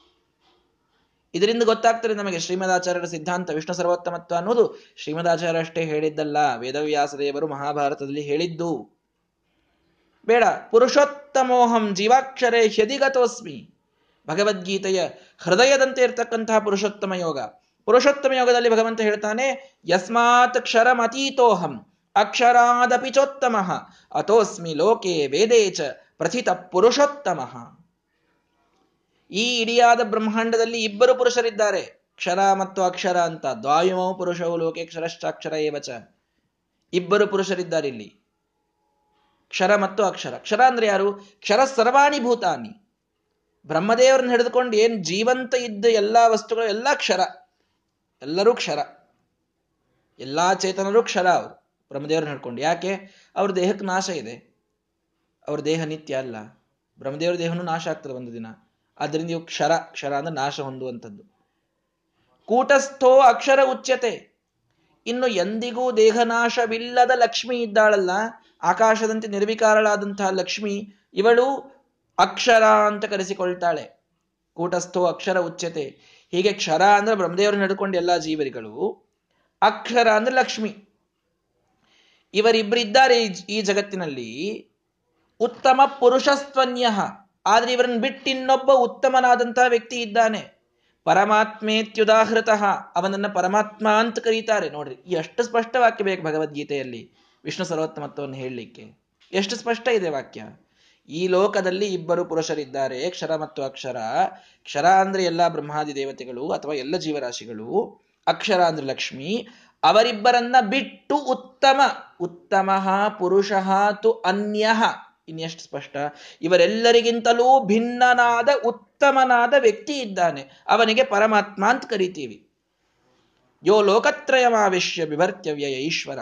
ಇದರಿಂದ ಗೊತ್ತಾಗ್ತದೆ ನಮಗೆ ಶ್ರೀಮದಾಚಾರ್ಯರ ಸಿದ್ಧಾಂತ, ವಿಷ್ಣು ಸರ್ವೋತ್ತಮತ್ವ ಅನ್ನೋದು. ಶ್ರೀಮದಾಚಾರ್ಯ ಅಷ್ಟೇ ಹೇಳಿದ್ದಲ್ಲ. ವೇದವ್ಯಾಸ ದೇವರು ಮಹಾಭಾರತದಲ್ಲಿ ಹೇಳಿದ್ದು. ಬೇಡ. ಪುರುಷೋತ್ತಮೋಹಂ ಜೀವಾಕ್ಷರೇ ಹ್ಯದಿಗತೋಸ್ಮಿ ಭಗವದ್ಗೀತೆಯ ಹೃದಯದಂತೆ ಇರತಕ್ಕಂತಹ ಪುರುಷೋತ್ತಮ ಯೋಗ. ಪುರುಷೋತ್ತಮ ಯೋಗದಲ್ಲಿ ಭಗವಂತ ಹೇಳ್ತಾನೆ, ಯಸ್ಮಾತ್ ಕ್ಷರಮತೀತೋಹಂ, ಅಕ್ಷರಾದಪಿ ಚೋತ್ತಮ, ಅಥೋಸ್ಮಿ ಲೋಕೆ ವೇದೇ ಚ ಪ್ರಥಿತ ಪುರುಷೋತ್ತಮ. ಈ ಇಡಿಯಾದ ಬ್ರಹ್ಮಾಂಡದಲ್ಲಿ ಇಬ್ಬರು ಪುರುಷರಿದ್ದಾರೆ, ಕ್ಷರ ಮತ್ತು ಅಕ್ಷರ ಅಂತ, ದ್ವಾಯುಮೋ ಪುರುಷವು ಲೋಕೆ ಕ್ಷರಶ್ಚಾಕ್ಷರ ಏವಚ ಇಬ್ಬರು ಪುರುಷರಿದ್ದಾರೆ ಇಲ್ಲಿ. ಕ್ಷರ ಮತ್ತು ಅಕ್ಷರ. ಕ್ಷರ ಅಂದ್ರೆ ಯಾರು? ಕ್ಷರ ಸರ್ವಾಣಿ ಭೂತಾನಿ. ಬ್ರಹ್ಮದೇವರನ್ನ ಹಿಡಿದುಕೊಂಡು ಏನ್ ಜೀವಂತ ಇದ್ದ ಎಲ್ಲಾ ವಸ್ತುಗಳು, ಎಲ್ಲಾ ಕ್ಷರ. ಎಲ್ಲರೂ ಕ್ಷರ. ಎಲ್ಲಾ ಚೇತನರು ಕ್ಷರ ಅವರು. ಬ್ರಹ್ಮದೇವ್ರನ್ನ ಹಿಡ್ಕೊಂಡು. ಯಾಕೆ? ಅವ್ರ ದೇಹಕ್ಕೆ ನಾಶ ಇದೆ. ಅವ್ರ ದೇಹ ನಿತ್ಯ ಅಲ್ಲ. ಬ್ರಹ್ಮದೇವರ ದೇಹನೂ ನಾಶ ಆಗ್ತದೆ ಒಂದು ದಿನ. ಆದ್ದರಿಂದ ಇವು ಕ್ಷರ ಕ್ಷರ ಅಂದ್ರೆ ನಾಶ ಹೊಂದುವಂಥದ್ದು. ಕೂಟಸ್ಥೋ ಅಕ್ಷರ ಉಚ್ಯತೆ. ಇನ್ನು ಎಂದಿಗೂ ದೇಹನಾಶವಿಲ್ಲದ ಲಕ್ಷ್ಮಿ ಇದ್ದಾಳಲ್ಲ. ಆಕಾಶದಂತೆ ನಿರ್ವಿಕಾರಳಾದಂತಹ ಲಕ್ಷ್ಮಿ ಇವಳು ಅಕ್ಷರ ಅಂತ ಕರೆಸಿಕೊಳ್ತಾಳೆ. ಕೂಟಸ್ಥೋ ಅಕ್ಷರ ಉಚ್ಯತೆ. ಹೀಗೆ ಕ್ಷರ ಅಂದ್ರೆ ಬ್ರಹ್ಮದೇವರು ನಡ್ಕೊಂಡು ಎಲ್ಲ ಜೀವರಿಗಳು, ಅಕ್ಷರ ಅಂದ್ರೆ ಲಕ್ಷ್ಮಿ. ಇವರಿಬ್ಬರಿದ್ದಾರೆ ಈ ಜಗತ್ತಿನಲ್ಲಿ. ಉತ್ತಮ ಪುರುಷಸ್ತ್ವನ್ಯ ಆದ್ರೆ ಇವರನ್ನು ಬಿಟ್ಟಿನ್ನೊಬ್ಬ ಉತ್ತಮನಾದಂತಹ ವ್ಯಕ್ತಿ ಇದ್ದಾನೆ. ಪರಮಾತ್ಮೇತ್ಯುದಾಹೃತಃ. ಅವನನ್ನ ಪರಮಾತ್ಮ ಅಂತ ಕರೀತಾರೆ. ನೋಡ್ರಿ, ಎಷ್ಟು ಸ್ಪಷ್ಟ ವಾಕ್ಯ ಬೇಕು ಭಗವದ್ಗೀತೆಯಲ್ಲಿ. ವಿಷ್ಣು ಸರ್ವೋತ್ತಮತ್ವವನ್ನು ಹೇಳಲಿಕ್ಕೆ. ಎಷ್ಟು ಸ್ಪಷ್ಟ ಇದೆ ವಾಕ್ಯ? ಈ ಲೋಕದಲ್ಲಿ ಇಬ್ಬರು ಪುರುಷರಿದ್ದಾರೆ. ಕ್ಷರ ಮತ್ತು ಅಕ್ಷರ. ಕ್ಷರ ಅಂದ್ರೆ ಎಲ್ಲ ಬ್ರಹ್ಮಾದಿ ದೇವತೆಗಳು ಅಥವಾ ಎಲ್ಲ ಜೀವರಾಶಿಗಳು. ಅಕ್ಷರ ಅಂದ್ರೆ ಲಕ್ಷ್ಮಿ. ಅವರಿಬ್ಬರನ್ನ ಬಿಟ್ಟು ಉತ್ತಮ. ಉತ್ತಮ, ಪುರುಷ ತು ಅನ್ಯ. ಇನ್ನೆಷ್ಟು ಸ್ಪಷ್ಟ. ಇವರೆಲ್ಲರಿಗಿಂತಲೂ ಭಿನ್ನನಾದ, ಉತ್ತಮನಾದ ವ್ಯಕ್ತಿ ಇದ್ದಾನೆ. ಅವನಿಗೆ ಪರಮಾತ್ಮ ಅಂತ ಕರಿತೀವಿ. ಯೋ ಲೋಕತ್ರಯಮಾವಿಶ್ಯ ವಿವರ್ತ್ಯವ್ಯಯ ಈಶ್ವರ.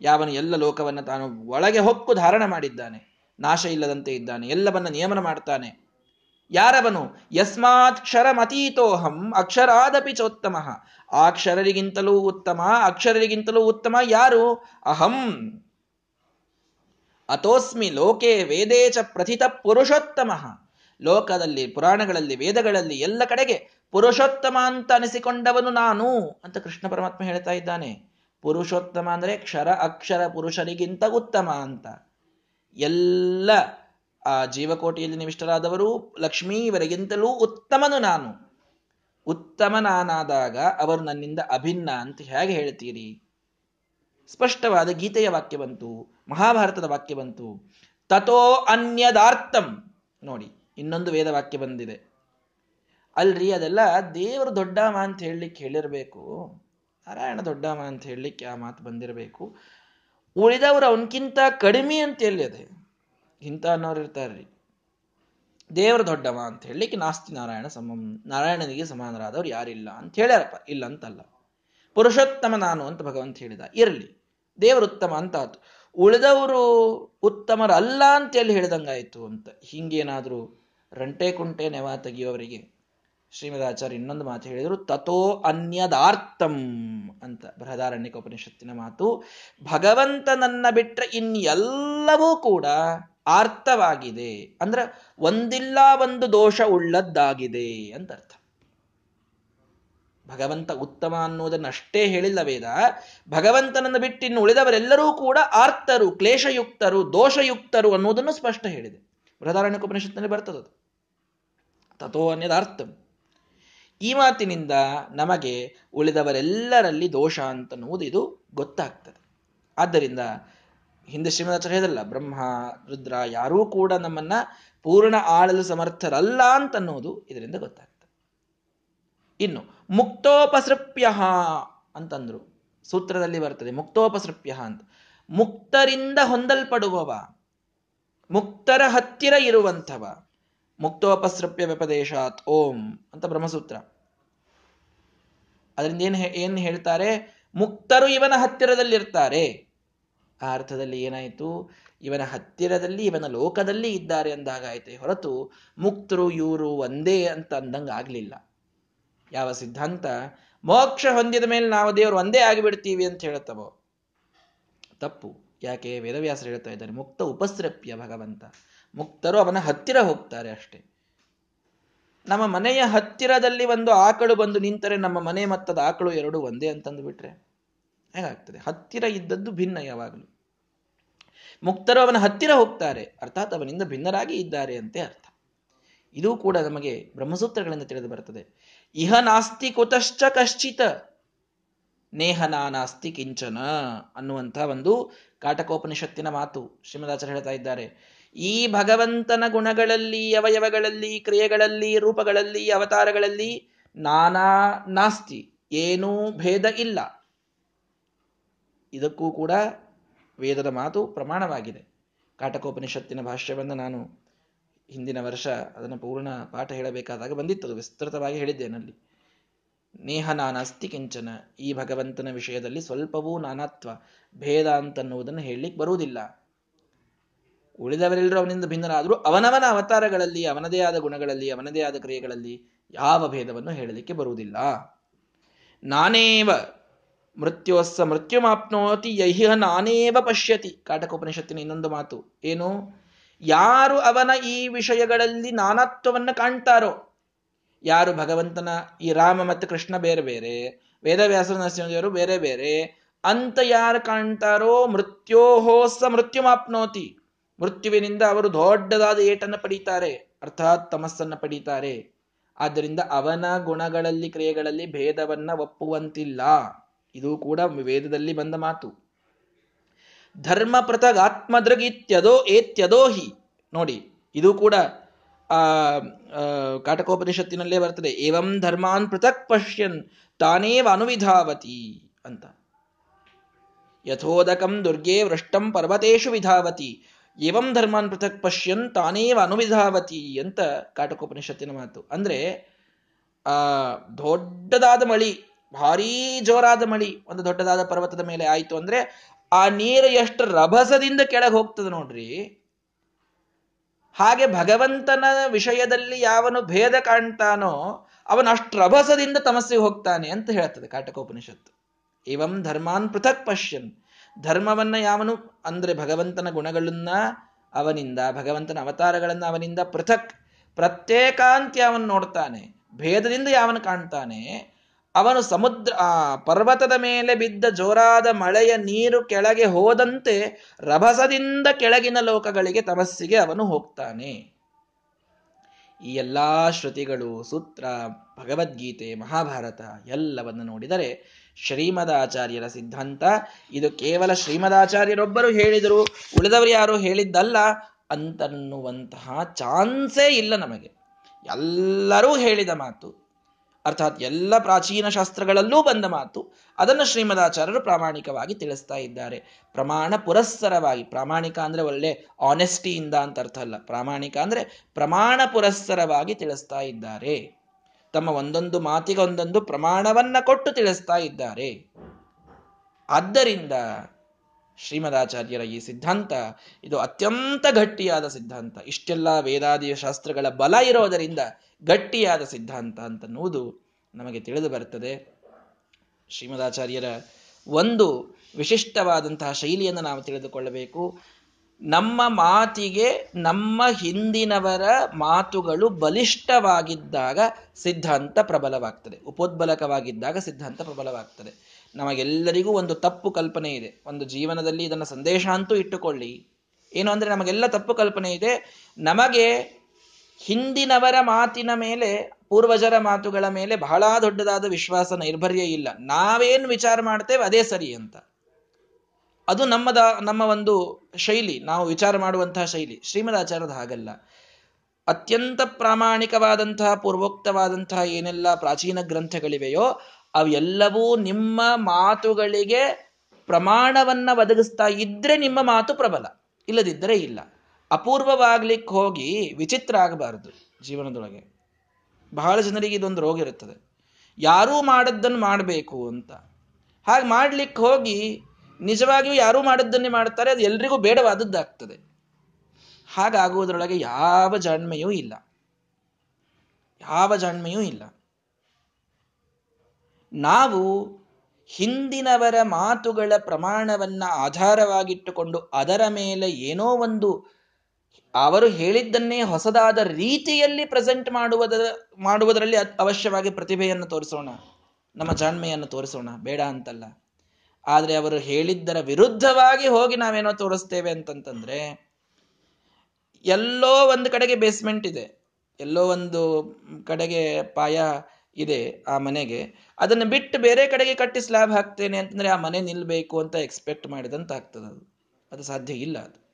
ಯಾವನು ಎಲ್ಲ ಲೋಕವನ್ನು ತಾನು ಒಳಗೆ ಹೊಕ್ಕು ಧಾರಣ ಮಾಡಿದ್ದಾನೆ. ನಾಶ ಇಲ್ಲದಂತೆ ಇದ್ದಾನೆ. ಎಲ್ಲವನ್ನ ನಿಯಮನ ಮಾಡ್ತಾನೆ. ಯಾರವನು? ಯಸ್ಮಾತ್ ಕ್ಷರಮತೀತೋಹಂ ಅಕ್ಷರಾದಪಿ ಚೋತ್ತಮ. ಆ ಅಕ್ಷರರಿಗಿಂತಲೂ ಉತ್ತಮ ಅಕ್ಷರರಿಗಿಂತಲೂ ಉತ್ತಮ ಯಾರು? ಅಹಂ. ಅತೋಸ್ಮಿ ಲೋಕೆ ವೇದೇ ಚ ಪ್ರಥಿತ ಪುರುಷೋತ್ತಮ. ಲೋಕದಲ್ಲಿ, ಪುರಾಣಗಳಲ್ಲಿ, ವೇದಗಳಲ್ಲಿ ಎಲ್ಲ ಕಡೆಗೆ ಪುರುಷೋತ್ತಮ ಅಂತ ಅನಿಸಿಕೊಂಡವನು ನಾನು ಅಂತ ಕೃಷ್ಣ ಪರಮಾತ್ಮ ಹೇಳ್ತಾ ಇದ್ದಾನೆ. ಪುರುಷೋತ್ತಮ ಅಂದ್ರೆ ಕ್ಷರ ಅಕ್ಷರ ಪುರುಷರಿಗಿಂತ ಉತ್ತಮ ಅಂತ. ಎಲ್ಲ, ಆ ಜೀವಕೋಟಿಯಲ್ಲಿ ನಿವಿಷ್ಟರಾದವರು ಲಕ್ಷ್ಮೀವರೆಗಿಂತಲೂ ಉತ್ತಮನು ನಾನು. ಉತ್ತಮ ನಾನಾದಾಗ ಅವರು ನನ್ನಿಂದ ಅಭಿನ್ನ ಅಂತ ಹೇಗೆ ಹೇಳ್ತೀರಿ ಸ್ಪಷ್ಟವಾದ ಗೀತೆಯ ವಾಕ್ಯ ಬಂತು, ಮಹಾಭಾರತದ ವಾಕ್ಯ ಬಂತು. ತಥೋ ಅನ್ಯದಾರ್ಥಂ. ನೋಡಿ, ಇನ್ನೊಂದು ವೇದ ವಾಕ್ಯ ಬಂದಿದೆ. ಅಲ್ರಿ, ಅದೆಲ್ಲ ದೇವರು ದೊಡ್ಡಮ್ಮ ಅಂತ ಹೇಳಲಿಕ್ಕೆ ಹೇಳಿರಬೇಕು. ನಾರಾಯಣ ದೊಡ್ಡಮ್ಮ ಅಂತ ಹೇಳಲಿಕ್ಕೆ ಆ ಮಾತು ಬಂದಿರಬೇಕು. ಉಳಿದವರು ಅವನಕ್ಕಿಂತ ಕಡಿಮೆ ಅಂತ ಹೇಳಿದೆ. ಇಂಥ ಅನ್ನೋರು ಇರ್ತಾರ್ರಿ. ದೇವರು ದೊಡ್ಡವ ಅಂತ ಹೇಳಲಿಕ್ಕೆ ನಾಸ್ತಿ ನಾರಾಯಣ ಸಮ, ನಾರಾಯಣನಿಗೆ ಸಮಾನರಾದವ್ರು ಯಾರಿಲ್ಲ ಅಂತ ಹೇಳ್ಯಾರಪ್ಪ. ಇಲ್ಲ ಅಂತಲ್ಲ ಪುರುಷೋತ್ತಮ ನಾನು ಅಂತ ಭಗವಂತ ಹೇಳಿದ. ಇರಲಿ. ದೇವರು ಉತ್ತಮ ಅಂತ ಆತು ಉಳಿದವರು ಉತ್ತಮರಲ್ಲ ಅಂತ ಹೇಳಿ ಹೇಳಿದಂಗಾಯ್ತು ಅಂತ. ಹಿಂಗೇನಾದರೂ ರಂಟೆ ಕುಂಟೆ ನೆವ ತೆಗಿಯೋವರಿಗೆ ಶ್ರೀಮದ್ ಆಚಾರ್ಯ ಇನ್ನೊಂದು ಮಾತು ಹೇಳಿದರು ತಥೋ ಅನ್ಯದಾರ್ಥಂ ಅಂತ ಬೃಹದಾರಣ್ಯಕ ಉಪನಿಷತ್ತಿನ ಮಾತು ಭಗವಂತನನ್ನ ಬಿಟ್ಟರೆ ಇನ್ನೆಲ್ಲವೂ ಕೂಡ ಆರ್ಥವಾಗಿದೆ. ಅಂದ್ರೆ ಒಂದಿಲ್ಲ ಒಂದು ದೋಷ ಉಳ್ಳದ್ದಾಗಿದೆ ಅಂತ ಅರ್ಥ. ಭಗವಂತ ಉತ್ತಮ ಅನ್ನೋದನ್ನಷ್ಟೇ ಹೇಳಿಲ್ಲ ವೇದ. ಭಗವಂತನನ್ನು ಬಿಟ್ಟಿನ್ನು ಉಳಿದವರೆಲ್ಲರೂ ಕೂಡ ಆರ್ತರು ಕ್ಲೇಶಯುಕ್ತರು, ದೋಷಯುಕ್ತರು ಅನ್ನೋದನ್ನು ಸ್ಪಷ್ಟ ಹೇಳಿದೆ. ಬೃಹದಾರಣ್ಯಕೋಪನಿಷತ್ನಲ್ಲಿ ಬರ್ತದದು. ತಥೋ ಅನ್ನದಾರ್ಥಂ ಈ ಮಾತಿನಿಂದ ನಮಗೆ ಉಳಿದವರೆಲ್ಲರಲ್ಲಿ ದೋಷ ಅಂತನ್ನುವುದು ಇದು ಗೊತ್ತಾಗ್ತದೆ. ಆದ್ದರಿಂದ ಹಿಂದೆ ಶ್ರೀಮದಾಚಾರ್ಯ ಹೇಳಿದಲ್ಲ ಬ್ರಹ್ಮ, ರುದ್ರ ಯಾರೂ ಕೂಡ ನಮ್ಮನ್ನ ಪೂರ್ಣ ಆಳಲು ಸಮರ್ಥರಲ್ಲ ಅಂತನ್ನುವುದು ಇದರಿಂದ ಗೊತ್ತಾಗ್ತದೆ. ಇನ್ನು ಮುಕ್ತೋಪಸೃಪ್ಯ ಅಂತಂದ್ರು, ಸೂತ್ರದಲ್ಲಿ ಬರ್ತದೆ, ಮುಕ್ತೋಪಸೃಪ್ಯ ಅಂತ. ಮುಕ್ತರಿಂದ ಹೊಂದಲ್ಪಡುವವ, ಮುಕ್ತರ ಹತ್ತಿರ ಇರುವಂಥವ ಮುಕ್ತೋಪಸೃಪ್ಯ ವ್ಯಪದೇಶಾತ್ ಓಂ ಅಂತ ಬ್ರಹ್ಮಸೂತ್ರ. ಅದರಿಂದ ಏನ್ ಏನ್ ಹೇಳ್ತಾರೆ? ಮುಕ್ತರು ಇವನ ಹತ್ತಿರದಲ್ಲಿರ್ತಾರೆ. ಆ ಅರ್ಥದಲ್ಲಿ ಏನಾಯಿತು? ಇವನ ಹತ್ತಿರದಲ್ಲಿ, ಇವನ ಲೋಕದಲ್ಲಿ ಇದ್ದಾರೆ ಅಂದಾಗಾಯ್ತೆ ಹೊರತು ಮುಕ್ತರು ಇವರು ಒಂದೇ ಅಂತ ಅಂದಂಗ ಆಗ್ಲಿಲ್ಲ. ಯಾವ ಸಿದ್ಧಾಂತ? ಮೋಕ್ಷ ಹೊಂದಿದ ಮೇಲೆ ನಾವು ದೇವರು ಒಂದೇ ಆಗಿಬಿಡ್ತೀವಿ ಅಂತ ಹೇಳುತ್ತವೋ? ತಪ್ಪು. ಯಾಕೆ? ವೇದವ್ಯಾಸರು ಹೇಳ್ತಾ ಇದ್ದಾರೆ, ಮುಕ್ತ ಉಪಸೃಪ್ಯ ಭಗವಂತ. ಮುಕ್ತರು ಅವನ ಹತ್ತಿರ ಹೋಗ್ತಾರೆ ಅಷ್ಟೇ. ನಮ್ಮ ಮನೆಯ ಹತ್ತಿರದಲ್ಲಿ ಒಂದು ಆಕಳು ಬಂದು ನಿಂತರೆ ನಮ್ಮ ಮನೆ ಮತ್ತದ ಆಕಳು ಎರಡು ಒಂದೇ ಅಂತಂದು ಬಿಟ್ರೆ ಹೇಗಾಗ್ತದೆ? ಹತ್ತಿರ ಇದ್ದದ್ದು ಭಿನ್ನ ಯಾವಾಗಲೂ. ಮುಕ್ತರು ಅವನ ಹತ್ತಿರ ಹೋಗ್ತಾರೆ, ಅರ್ಥಾತ್ ಅವನಿಂದ ಭಿನ್ನರಾಗಿ ಇದ್ದಾರೆ ಅಂತೆ ಅರ್ಥ. ಇದು ಕೂಡ ನಮಗೆ ಬ್ರಹ್ಮಸೂತ್ರಗಳಿಂದ ತಿಳಿದು ಬರ್ತದೆ. ಇಹ ನಾಸ್ತಿ ಕುತಶ್ಚ ಕಶ್ಚಿತ ನೇಹನ ನಾಸ್ತಿ ಕಿಂಚನ ಅನ್ನುವಂತಹ ಒಂದು ಕಾಟಕೋಪನಿಷತ್ತಿನ ಮಾತು ಶ್ರೀಮದಾಚಾರ್ಯ ಹೇಳ್ತಾ ಇದ್ದಾರೆ. ಈ ಭಗವಂತನ ಗುಣಗಳಲ್ಲಿ, ಅವಯವಗಳಲ್ಲಿ, ಕ್ರಿಯೆಗಳಲ್ಲಿ, ರೂಪಗಳಲ್ಲಿ, ಅವತಾರಗಳಲ್ಲಿ ನಾನಾ ನಾಸ್ತಿ, ಏನೂ ಭೇದ ಇಲ್ಲ. ಇದಕ್ಕೂ ಕೂಡ ವೇದದ ಮಾತು ಪ್ರಮಾಣವಾಗಿದೆ. ಕಾಟಕೋಪನಿಷತ್ತಿನ ಭಾಷ್ಯವನ್ನು ನಾನು ಹಿಂದಿನ ವರ್ಷ ಅದನ್ನು ಪೂರ್ಣ ಪಾಠ ಹೇಳಬೇಕಾದಾಗ ಬಂದಿತ್ತು. ವಿಸ್ತೃತವಾಗಿ ಹೇಳಿದ್ದೇನಲ್ಲಿ ನೇಹ ನಾನಾಸ್ತಿ ಕಿಂಚನ, ಈ ಭಗವಂತನ ವಿಷಯದಲ್ಲಿ ಸ್ವಲ್ಪವೂ ನಾನಾತ್ವ, ಭೇದ ಅಂತನ್ನುವುದನ್ನು ಹೇಳಲಿಕ್ಕೆ ಬರುವುದಿಲ್ಲ. ಉಳಿದವರೆಲ್ಲರೂ ಅವನಿಂದ ಭಿನ್ನರಾದರೂ ಅವನವನ ಅವತಾರಗಳಲ್ಲಿ, ಅವನದೇ ಆದ ಗುಣಗಳಲ್ಲಿ, ಅವನದೇ ಆದ ಕ್ರಿಯೆಗಳಲ್ಲಿ ಯಾವ ಭೇದವನ್ನು ಹೇಳಲಿಕ್ಕೆ ಬರುವುದಿಲ್ಲ. ನಾನೇವ ಮೃತ್ಯೋಸ್ಸ ಮೃತ್ಯುಮಾಪ್ನೋತಿ ಯಹಿಹ ನಾನೇವ ಪಶ್ಯತಿ. ಕಾಟಕೋಪನಿಷತ್ತಿನ ಇನ್ನೊಂದು ಮಾತು ಏನು? ಯಾರು ಅವನ ಈ ವಿಷಯಗಳಲ್ಲಿ ನಾನಾತ್ವವನ್ನು ಕಾಣ್ತಾರೋ? ಯಾರು ಭಗವಂತನ ಈ ರಾಮ ಮತ್ತು ಕೃಷ್ಣ ಬೇರೆ ಬೇರೆ ವೇದವ್ಯಾಸ ನರಸಿಂಹದೇವರು ಬೇರೆ ಬೇರೆ, ಅಂತ ಯಾರು ಕಾಣ್ತಾರೋ ಮೃತ್ಯೋಹೋಸ್ಸ ಮೃತ್ಯುಮಾಪ್ನೋತಿ. ಮೃತ್ಯುವಿನಿಂದ ಅವರು ದೊಡ್ಡದಾದ ಏಟನ್ನು ಪಡೀತಾರೆ, ಅರ್ಥಾತ್ ತಮಸ್ಸನ್ನು ಪಡೀತಾರೆ. ಆದ್ದರಿಂದ ಅವನ ಗುಣಗಳಲ್ಲಿ, ಕ್ರಿಯೆಗಳಲ್ಲಿ ಭೇದವನ್ನ ಒಪ್ಪುವಂತಿಲ್ಲ. ಇದು ಕೂಡ ವೇದದಲ್ಲಿ ಬಂದ ಮಾತು. ಧರ್ಮ ಪೃಥಗಾತ್ಮದೃಗಿತ್ಯದೋ ಏತ್ಯದೋಹಿ ನೋಡಿ, ಇದು ಕೂಡ ಆ, ಕಾಟಕೋಪನಿಷತ್ತಿನಲ್ಲೇ ಬರ್ತದೆ. ಏವಂ ಧರ್ಮಾನ್ ಪೃಥಕ್ ಪಶ್ಯನ್, ತಾನೇವ ಅನುವಿಧಾವತಿ ಅಂತ. ಯಥೋದಕಂ ದುರ್ಗೆ ವೃಷ್ಟಂ ಪರ್ವತೇಶು ವಿಧಾವತಿ. ಏವಂ ಧರ್ಮಾನ್ ಪೃಥಕ್ ಪಶ್ಯನ್ ತಾನೇವ ಅನುವಿಧಾವತಿ ಅಂತ ಕಾಟಕೋಪನಿಷತ್ತಿನ ಮಾತು. ಅಂದ್ರೆ, ಆ, ದೊಡ್ಡದಾದ ಮಳಿ, ಭಾರೀ ಜೋರಾದ ಮಳಿ, ಒಂದು ದೊಡ್ಡದಾದ ಪರ್ವತದ ಮೇಲೆ ಆಯಿತು ಅಂದ್ರೆ, ಆ ನೀರು ಎಷ್ಟು ರಭಸದಿಂದ ಕೆಳಗೆ ಹೋಗ್ತದೆ ನೋಡ್ರಿ. ಹಾಗೆ ಭಗವಂತನ ವಿಷಯದಲ್ಲಿ ಯಾವನು ಭೇದ ಕಾಣ್ತಾನೋ, ಅವನು ಅಷ್ಟು ರಭಸದಿಂದ ತಮಸ್ಸಿಗೆ ಹೋಗ್ತಾನೆ ಅಂತ ಹೇಳ್ತದೆ ಕಾಟಕೋಪನಿಷತ್ತು. ಇವಂ ಧರ್ಮಾನ್ ಪೃಥಕ್ ಪಶ್ಯನ್. ಧರ್ಮವನ್ನ ಯಾವನು? ಅಂದ್ರೆ ಭಗವಂತನ ಗುಣಗಳನ್ನ ಅವನಿಂದ, ಭಗವಂತನ ಅವತಾರಗಳನ್ನ ಅವನಿಂದ ಪೃಥಕ್ ಪ್ರತ್ಯೇಕಾಂತಿ ಅವನು ನೋಡ್ತಾನೆ, ಭೇದದಿಂದ ಯಾವನು ಕಾಣ್ತಾನೆ, ಅವನು ಸಮುದ್ರ, ಆ, ಪರ್ವತದ ಮೇಲೆ ಬಿದ್ದ ಜೋರಾದ ಮಳೆಯ ನೀರು ಕೆಳಗೆ ಹೋದಂತೆ ರಭಸದಿಂದ ಕೆಳಗಿನ ಲೋಕಗಳಿಗೆ ತಮಸ್ಸಿಗೆ ಅವನು ಹೋಗ್ತಾನೆ. ಈ ಎಲ್ಲಾ ಶ್ರುತಿಗಳು, ಸೂತ್ರ, ಭಗವದ್ಗೀತೆ, ಮಹಾಭಾರತ ಎಲ್ಲವನ್ನು ನೋಡಿದರೆ ಶ್ರೀಮದಾಚಾರ್ಯರ ಸಿದ್ಧಾಂತ. ಇದು ಕೇವಲ ಶ್ರೀಮದಾಚಾರ್ಯರೊಬ್ಬರು ಹೇಳಿದರು ಉಳಿದವರು ಯಾರು ಹೇಳಿದ್ದಲ್ಲ ಅಂತನ್ನುವಂತಹ ಚಾನ್ಸೇ ಇಲ್ಲ ನಮಗೆ. ಎಲ್ಲರೂ ಹೇಳಿದ ಮಾತು, ಅರ್ಥಾತ್ ಎಲ್ಲ ಪ್ರಾಚೀನ ಶಾಸ್ತ್ರಗಳಲ್ಲೂ ಬಂದ ಮಾತು, ಅದನ್ನು ಶ್ರೀಮದಾಚಾರ್ಯರು ಪ್ರಾಮಾಣಿಕವಾಗಿ ತಿಳಿಸ್ತಾ ಇದ್ದಾರೆ. ಪ್ರಮಾಣ ಪುರಸ್ಸರವಾಗಿ, ಪ್ರಾಮಾಣಿಕ ಅಂದರೆ ಒಳ್ಳೆ ಆನೆಸ್ಟಿಯಿಂದ ಅಂತ ಅರ್ಥ ಅಲ್ಲ. ಪ್ರಾಮಾಣಿಕ ಅಂದರೆ ಪ್ರಮಾಣ ಪುರಸ್ಸರವಾಗಿ ತಿಳಿಸ್ತಾ ಇದ್ದಾರೆ. ತಮ್ಮ ಒಂದೊಂದು ಮಾತಿಗೆ ಒಂದೊಂದು ಪ್ರಮಾಣವನ್ನ ಕೊಟ್ಟು ತಿಳಿಸ್ತಾ ಇದ್ದಾರೆ. ಆದ್ದರಿಂದ ಶ್ರೀಮದಾಚಾರ್ಯರ ಈ ಸಿದ್ಧಾಂತ, ಇದು ಅತ್ಯಂತ ಗಟ್ಟಿಯಾದ ಸಿದ್ಧಾಂತ. ಇಷ್ಟೆಲ್ಲ ವೇದಾದಿ ಶಾಸ್ತ್ರಗಳ ಬಲ ಇರೋದರಿಂದ ಗಟ್ಟಿಯಾದ ಸಿದ್ಧಾಂತ ಅಂತನ್ನುವುದು ನಮಗೆ ತಿಳಿದು ಬರುತ್ತದೆ ಶ್ರೀಮದಾಚಾರ್ಯರ ಒಂದು ವಿಶಿಷ್ಟವಾದಂತಹ ಶೈಲಿಯನ್ನು ನಾವು ತಿಳಿದುಕೊಳ್ಳಬೇಕು. ನಮ್ಮ ಮಾತಿಗೆ ನಮ್ಮ ಹಿಂದಿನವರ ಮಾತುಗಳು ಬಲಿಷ್ಠವಾಗಿದ್ದಾಗ ಸಿದ್ಧಾಂತ ಪ್ರಬಲವಾಗ್ತದೆ. ಉಪೋದ್ಬಲಕವಾಗಿದ್ದಾಗ ಸಿದ್ಧಾಂತ ಪ್ರಬಲವಾಗ್ತದೆ. ನಮಗೆಲ್ಲರಿಗೂ ಒಂದು ತಪ್ಪು ಕಲ್ಪನೆ ಇದೆ. ಒಂದು ಜೀವನದಲ್ಲಿ ಇದನ್ನು ಸಂದೇಶ ಅಂತೂ ಇಟ್ಟುಕೊಳ್ಳಿ. ಏನು ಅಂದ್ರೆ ನಮಗೆಲ್ಲ ತಪ್ಪು ಕಲ್ಪನೆ ಇದೆ. ನಮಗೆ ಹಿಂದಿನವರ ಮಾತಿನ ಮೇಲೆ, ಪೂರ್ವಜರ ಮಾತುಗಳ ಮೇಲೆ ಬಹಳ ದೊಡ್ಡದಾದ ವಿಶ್ವಾಸ, ನೈರ್ಭರ್ಯ ಇಲ್ಲ. ನಾವೇನು ವಿಚಾರ ಮಾಡ್ತೇವೆ ಅದೇ ಸರಿ ಅಂತ. ಅದು ನಮ್ಮದ, ನಮ್ಮ ಒಂದು ಶೈಲಿ, ನಾವು ವಿಚಾರ ಮಾಡುವಂತಹ ಶೈಲಿ ಶ್ರೀಮದಾಚಾರ್ಯದ ಹಾಗಲ್ಲ. ಅತ್ಯಂತ ಪ್ರಾಮಾಣಿಕವಾದಂತಹ, ಪೂರ್ವೋಕ್ತವಾದಂತಹ ಏನೆಲ್ಲ ಪ್ರಾಚೀನ ಗ್ರಂಥಗಳಿವೆಯೋ, ಅವೆಲ್ಲವೂ ನಿಮ್ಮ ಮಾತುಗಳಿಗೆ ಪ್ರಮಾಣವನ್ನ ಒದಗಿಸ್ತಾ ಇದ್ರೆ ನಿಮ್ಮ ಮಾತು ಪ್ರಬಲ, ಇಲ್ಲದಿದ್ದರೆ ಇಲ್ಲ. ಅಪೂರ್ವವಾಗ್ಲಿಕ್ಕೆ ಹೋಗಿ ವಿಚಿತ್ರ ಆಗಬಾರದು ಜೀವನದೊಳಗೆ. ಬಹಳ ಜನರಿಗೆ ಇದೊಂದು ರೋಗ ಇರುತ್ತದೆ. ಯಾರೂ ಮಾಡದ್ದನ್ನು ಮಾಡಬೇಕು ಅಂತ. ಹಾಗೆ ಮಾಡ್ಲಿಕ್ಕೆ ಹೋಗಿ ನಿಜವಾಗಿಯೂ ಯಾರೂ ಮಾಡಿದ್ದನ್ನೇ ಮಾಡ್ತಾರೆ ಅದು ಎಲ್ರಿಗೂ ಬೇಡವಾದದ್ದಾಗ್ತದೆ. ಹಾಗಾಗುವುದರೊಳಗೆ ಯಾವ ಜಾಣ್ಮೆಯೂ ಇಲ್ಲ. ಯಾವ ಜಾಣ್ಮೆಯೂ ಇಲ್ಲ. ನಾವು ಹಿಂದಿನವರ ಮಾತುಗಳ ಪ್ರಮಾಣವನ್ನ ಆಧಾರವಾಗಿಟ್ಟುಕೊಂಡು ಅದರ ಮೇಲೆ ಏನೋ ಒಂದು ಅವರು ಹೇಳಿದ್ದನ್ನೇ ಹೊಸದಾದ ರೀತಿಯಲ್ಲಿ ಪ್ರೆಸೆಂಟ್ ಮಾಡುವುದರ ಮಾಡುವುದರಲ್ಲಿ ಅವಶ್ಯವಾಗಿ ಪ್ರತಿಭೆಯನ್ನು ತೋರಿಸೋಣ, ನಮ್ಮ ಜಾಣ್ಮೆಯನ್ನು ತೋರಿಸೋಣ, ಬೇಡ ಅಂತಲ್ಲ. ಆದರೆ ಅವರು ಹೇಳಿದ್ದರ ವಿರುದ್ಧವಾಗಿ ಹೋಗಿ ನಾವೇನೋ ತೋರಿಸ್ತೇವೆ ಅಂತಂತಂದ್ರೆ, ಎಲ್ಲೋ ಒಂದು ಕಡೆಗೆ ಬೇಸ್ಮೆಂಟ್ ಇದೆ. ಎಲ್ಲೋ ಒಂದು ಕಡೆಗೆ ಪಾಯ ಇದೆ ಆ ಮನೆಗೆ. ಅದನ್ನು ಬಿಟ್ಟು ಬೇರೆ ಕಡೆಗೆ ಕಟ್ಟಿ ಸ್ಲ್ಯಾಬ್ ಹಾಕ್ತೇನೆ ಅಂತಂದ್ರೆ ಆ ಮನೆ ನಿಲ್ಲಬೇಕು ಅಂತ ಎಕ್ಸ್ಪೆಕ್ಟ್ ಮಾಡಿದಂತ ಆಗ್ತದೆ ಅದು. ಅದು ಸಾಧ್ಯ ಇಲ್ಲ ಅದು.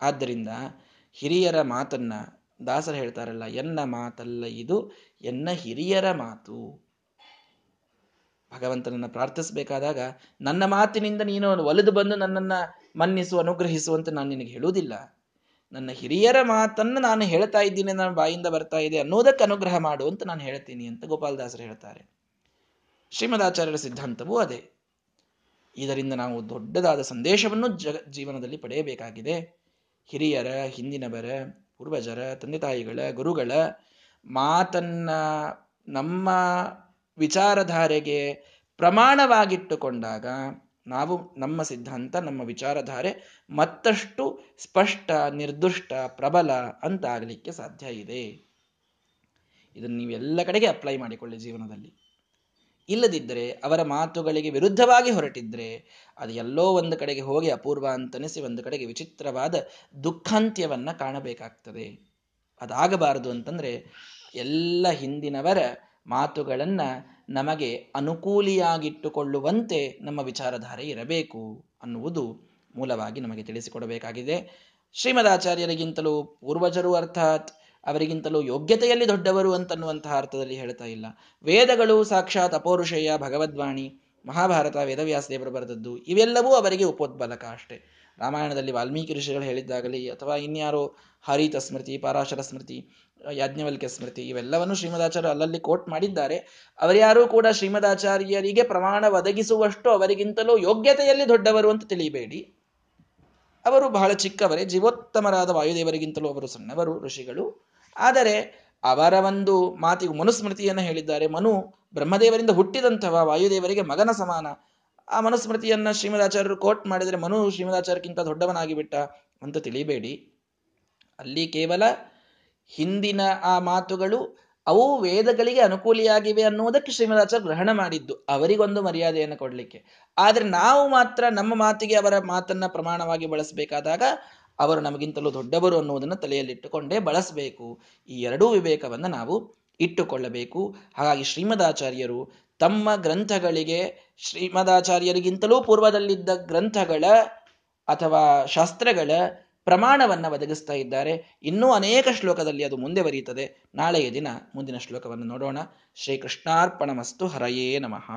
ಆದ್ದರಿಂದ ಹಿರಿಯರ ಮಾತನ್ನ ದಾಸರ ಹೇಳ್ತಾರಲ್ಲ, ಎನ್ನ ಮಾತಲ್ಲ ಇದು, ಎನ್ನ ಹಿರಿಯರ ಮಾತು. ಭಗವಂತನನ್ನ ಪ್ರಾರ್ಥಿಸಬೇಕಾದಾಗ ನನ್ನ ಮಾತಿನಿಂದ ನೀನು ಒಲಿದು ಬಂದು ನನ್ನನ್ನು ಮನ್ನಿಸು ಅನುಗ್ರಹಿಸುವಂತೆ ನಾನು ನಿನಗೆ ಹೇಳುವುದಿಲ್ಲ. ನನ್ನ ಹಿರಿಯರ ಮಾತನ್ನು ನಾನು ಹೇಳ್ತಾ ಇದ್ದೀನಿ, ನನ್ನ ಬಾಯಿಂದ ಬರ್ತಾ ಇದೆ ಅನ್ನೋದಕ್ಕೆ ಅನುಗ್ರಹ ಮಾಡು ಅಂತ ನಾನು ಹೇಳ್ತೀನಿ ಅಂತ ಗೋಪಾಲದಾಸರು ಹೇಳ್ತಾರೆ. ಶ್ರೀಮದಾಚಾರ್ಯರ ಸಿದ್ಧಾಂತವೂ ಅದೇ. ಇದರಿಂದ ನಾವು ದೊಡ್ಡದಾದ ಸಂದೇಶವನ್ನು ಜಗ ಜೀವನದಲ್ಲಿ ಪಡೆಯಬೇಕಾಗಿದೆ. ಹಿರಿಯರ, ಹಿಂದಿನವರ, ಪೂರ್ವಜರ, ತಂದೆ ತಾಯಿಗಳ, ಗುರುಗಳ ಮಾತನ್ನ ನಮ್ಮ ವಿಚಾರಧಾರೆಗೆ ಪ್ರಮಾಣವಾಗಿಟ್ಟುಕೊಂಡಾಗ ನಾವು ನಮ್ಮ ಸಿದ್ಧಾಂತ, ನಮ್ಮ ವಿಚಾರಧಾರೆ ಮತ್ತಷ್ಟು ಸ್ಪಷ್ಟ, ನಿರ್ದುಷ್ಟ, ಪ್ರಬಲ ಅಂತ ಆಗಲಿಕ್ಕೆ ಸಾಧ್ಯ ಇದೆ. ಇದನ್ನು ನೀವು ಎಲ್ಲ ಕಡೆಗೆ ಅಪ್ಲೈ ಮಾಡಿಕೊಳ್ಳಿ ಜೀವನದಲ್ಲಿ. ಇಲ್ಲದಿದ್ದರೆ ಅವರ ಮಾತುಗಳಿಗೆ ವಿರುದ್ಧವಾಗಿ ಹೊರಟಿದ್ರೆ ಅದು ಎಲ್ಲೋ ಒಂದು ಕಡೆಗೆ ಹೋಗಿ ಅಪೂರ್ವ ಅಂತನಿಸಿ ಒಂದು ಕಡೆಗೆ ವಿಚಿತ್ರವಾದ ದುಃಖಾಂತ್ಯವನ್ನು ಕಾಣಬೇಕಾಗ್ತದೆ. ಅದಾಗಬಾರದು ಅಂತಂದರೆ ಎಲ್ಲ ಹಿಂದಿನವರ ಮಾತುಗಳನ್ನ ನಮಗೆ ಅನುಕೂಲಿಯಾಗಿಟ್ಟುಕೊಳ್ಳುವಂತೆ ನಮ್ಮ ವಿಚಾರಧಾರೆ ಇರಬೇಕು ಅನ್ನುವುದು ಮೂಲವಾಗಿ ನಮಗೆ ತಿಳಿಸಿಕೊಡಬೇಕಾಗಿದೆ. ಶ್ರೀಮದಾಚಾರ್ಯರಿಗಿಂತಲೂ ಪೂರ್ವಜರು ಅರ್ಥಾತ್ ಅವರಿಗಿಂತಲೂ ಯೋಗ್ಯತೆಯಲ್ಲಿ ದೊಡ್ಡವರು ಅಂತನ್ನುವಂತಹ ಅರ್ಥದಲ್ಲಿ ಹೇಳ್ತಾ ಇಲ್ಲ. ವೇದಗಳು ಸಾಕ್ಷಾತ್ ಅಪೌರುಷೇಯ ಭಗವದ್ವಾಣಿ. ಮಹಾಭಾರತ ವೇದವ್ಯಾಸ ದೇವರು ಬರೆದದ್ದು, ಇವೆಲ್ಲವೂ ಅವರಿಗೆ ಉಪೋದ್ಬಲಕ ಅಷ್ಟೇ. ರಾಮಾಯಣದಲ್ಲಿ ವಾಲ್ಮೀಕಿ ಋಷಿಗಳು ಹೇಳಿದ್ದಾಗಲಿ ಅಥವಾ ಇನ್ಯಾರೋ ಹರಿತ ಸ್ಮೃತಿ, ಪಾರಾಶರ ಸ್ಮೃತಿ, ಯಾಜ್ಞವಲ್ಕ್ಯ ಸ್ಮೃತಿ, ಇವೆಲ್ಲವನ್ನು ಶ್ರೀಮದಾಚಾರ್ಯ ಅಲ್ಲಲ್ಲಿ ಕೋಟ್ ಮಾಡಿದ್ದಾರೆ. ಅವರ್ಯಾರೂ ಕೂಡ ಶ್ರೀಮದಾಚಾರ್ಯರಿಗೆ ಪ್ರಮಾಣ ಒದಗಿಸುವಷ್ಟು ಅವರಿಗಿಂತಲೂ ಯೋಗ್ಯತೆಯಲ್ಲಿ ದೊಡ್ಡವರು ಅಂತ ತಿಳಿಯಬೇಡಿ. ಅವರು ಬಹಳ ಚಿಕ್ಕವರೇ, ಜೀವೋತ್ತಮರಾದ ವಾಯುದೇವರಿಗಿಂತಲೂ ಅವರು ಸಣ್ಣವರು ಋಷಿಗಳು. ಆದರೆ ಅವರ ಒಂದು ಮಾತಿಗೆ ಮನುಸ್ಮೃತಿಯನ್ನು ಹೇಳಿದ್ದಾರೆ. ಮನು ಬ್ರಹ್ಮದೇವರಿಂದ ಹುಟ್ಟಿದಂಥವ, ವಾಯುದೇವರಿಗೆ ಮಗನ ಸಮಾನ. ಆ ಮನುಸ್ಮೃತಿಯನ್ನ ಶ್ರೀಮದಾಚಾರ್ಯರು ಕೋಟ್ ಮಾಡಿದರೆ ಮನು ಶ್ರೀಮದಾಚಾರ್ಯಕ್ಕಿಂತ ದೊಡ್ಡವನಾಗಿ ಬಿಟ್ಟ ಅಂತ ತಿಳಿಬೇಡಿ. ಅಲ್ಲಿ ಕೇವಲ ಹಿಂದಿನ ಆ ಮಾತುಗಳು ಅವು ವೇದಗಳಿಗೆ ಅನುಕೂಲಿಯಾಗಿವೆ ಅನ್ನುವುದಕ್ಕೆ ಶ್ರೀಮದಾಚಾರ್ಯ ಗ್ರಹಣ ಮಾಡಿದ್ದು, ಅವರಿಗೊಂದು ಮರ್ಯಾದೆಯನ್ನು ಕೊಡಲಿಕ್ಕೆ. ಆದರೆ ನಾವು ಮಾತ್ರ ನಮ್ಮ ಮಾತಿಗೆ ಅವರ ಮಾತನ್ನ ಪ್ರಮಾಣವಾಗಿ ಬಳಸಬೇಕಾದಾಗ ಅವರು ನಮಗಿಂತಲೂ ದೊಡ್ಡವರು ಅನ್ನುವುದನ್ನು ತಲೆಯಲ್ಲಿಟ್ಟುಕೊಂಡೇ ಬಳಸಬೇಕು. ಈ ಎರಡೂ ವಿವೇಕವನ್ನು ನಾವು ಇಟ್ಟುಕೊಳ್ಳಬೇಕು. ಹಾಗಾಗಿ ಶ್ರೀಮದಾಚಾರ್ಯರು ತಮ್ಮ ಗ್ರಂಥಗಳಿಗೆ, ಶ್ರೀಮದಾಚಾರ್ಯರಿಗಿಂತಲೂ ಪೂರ್ವದಲ್ಲಿದ್ದ ಗ್ರಂಥಗಳ ಅಥವಾ ಶಾಸ್ತ್ರಗಳ ಪ್ರಮಾಣವನ್ನು ಒದಗಿಸ್ತಾ ಇದ್ದಾರೆ. ಇನ್ನೂ ಅನೇಕ ಶ್ಲೋಕದಲ್ಲಿ ಅದು ಮುಂದೆ ಬರೀತದೆ ನಾಳೆಯ ದಿನ ಮುಂದಿನ ಶ್ಲೋಕವನ್ನು ನೋಡೋಣ. ಶ್ರೀಕೃಷ್ಣಾರ್ಪಣ ಮಸ್ತು ಹರಯೇ ನಮಃ.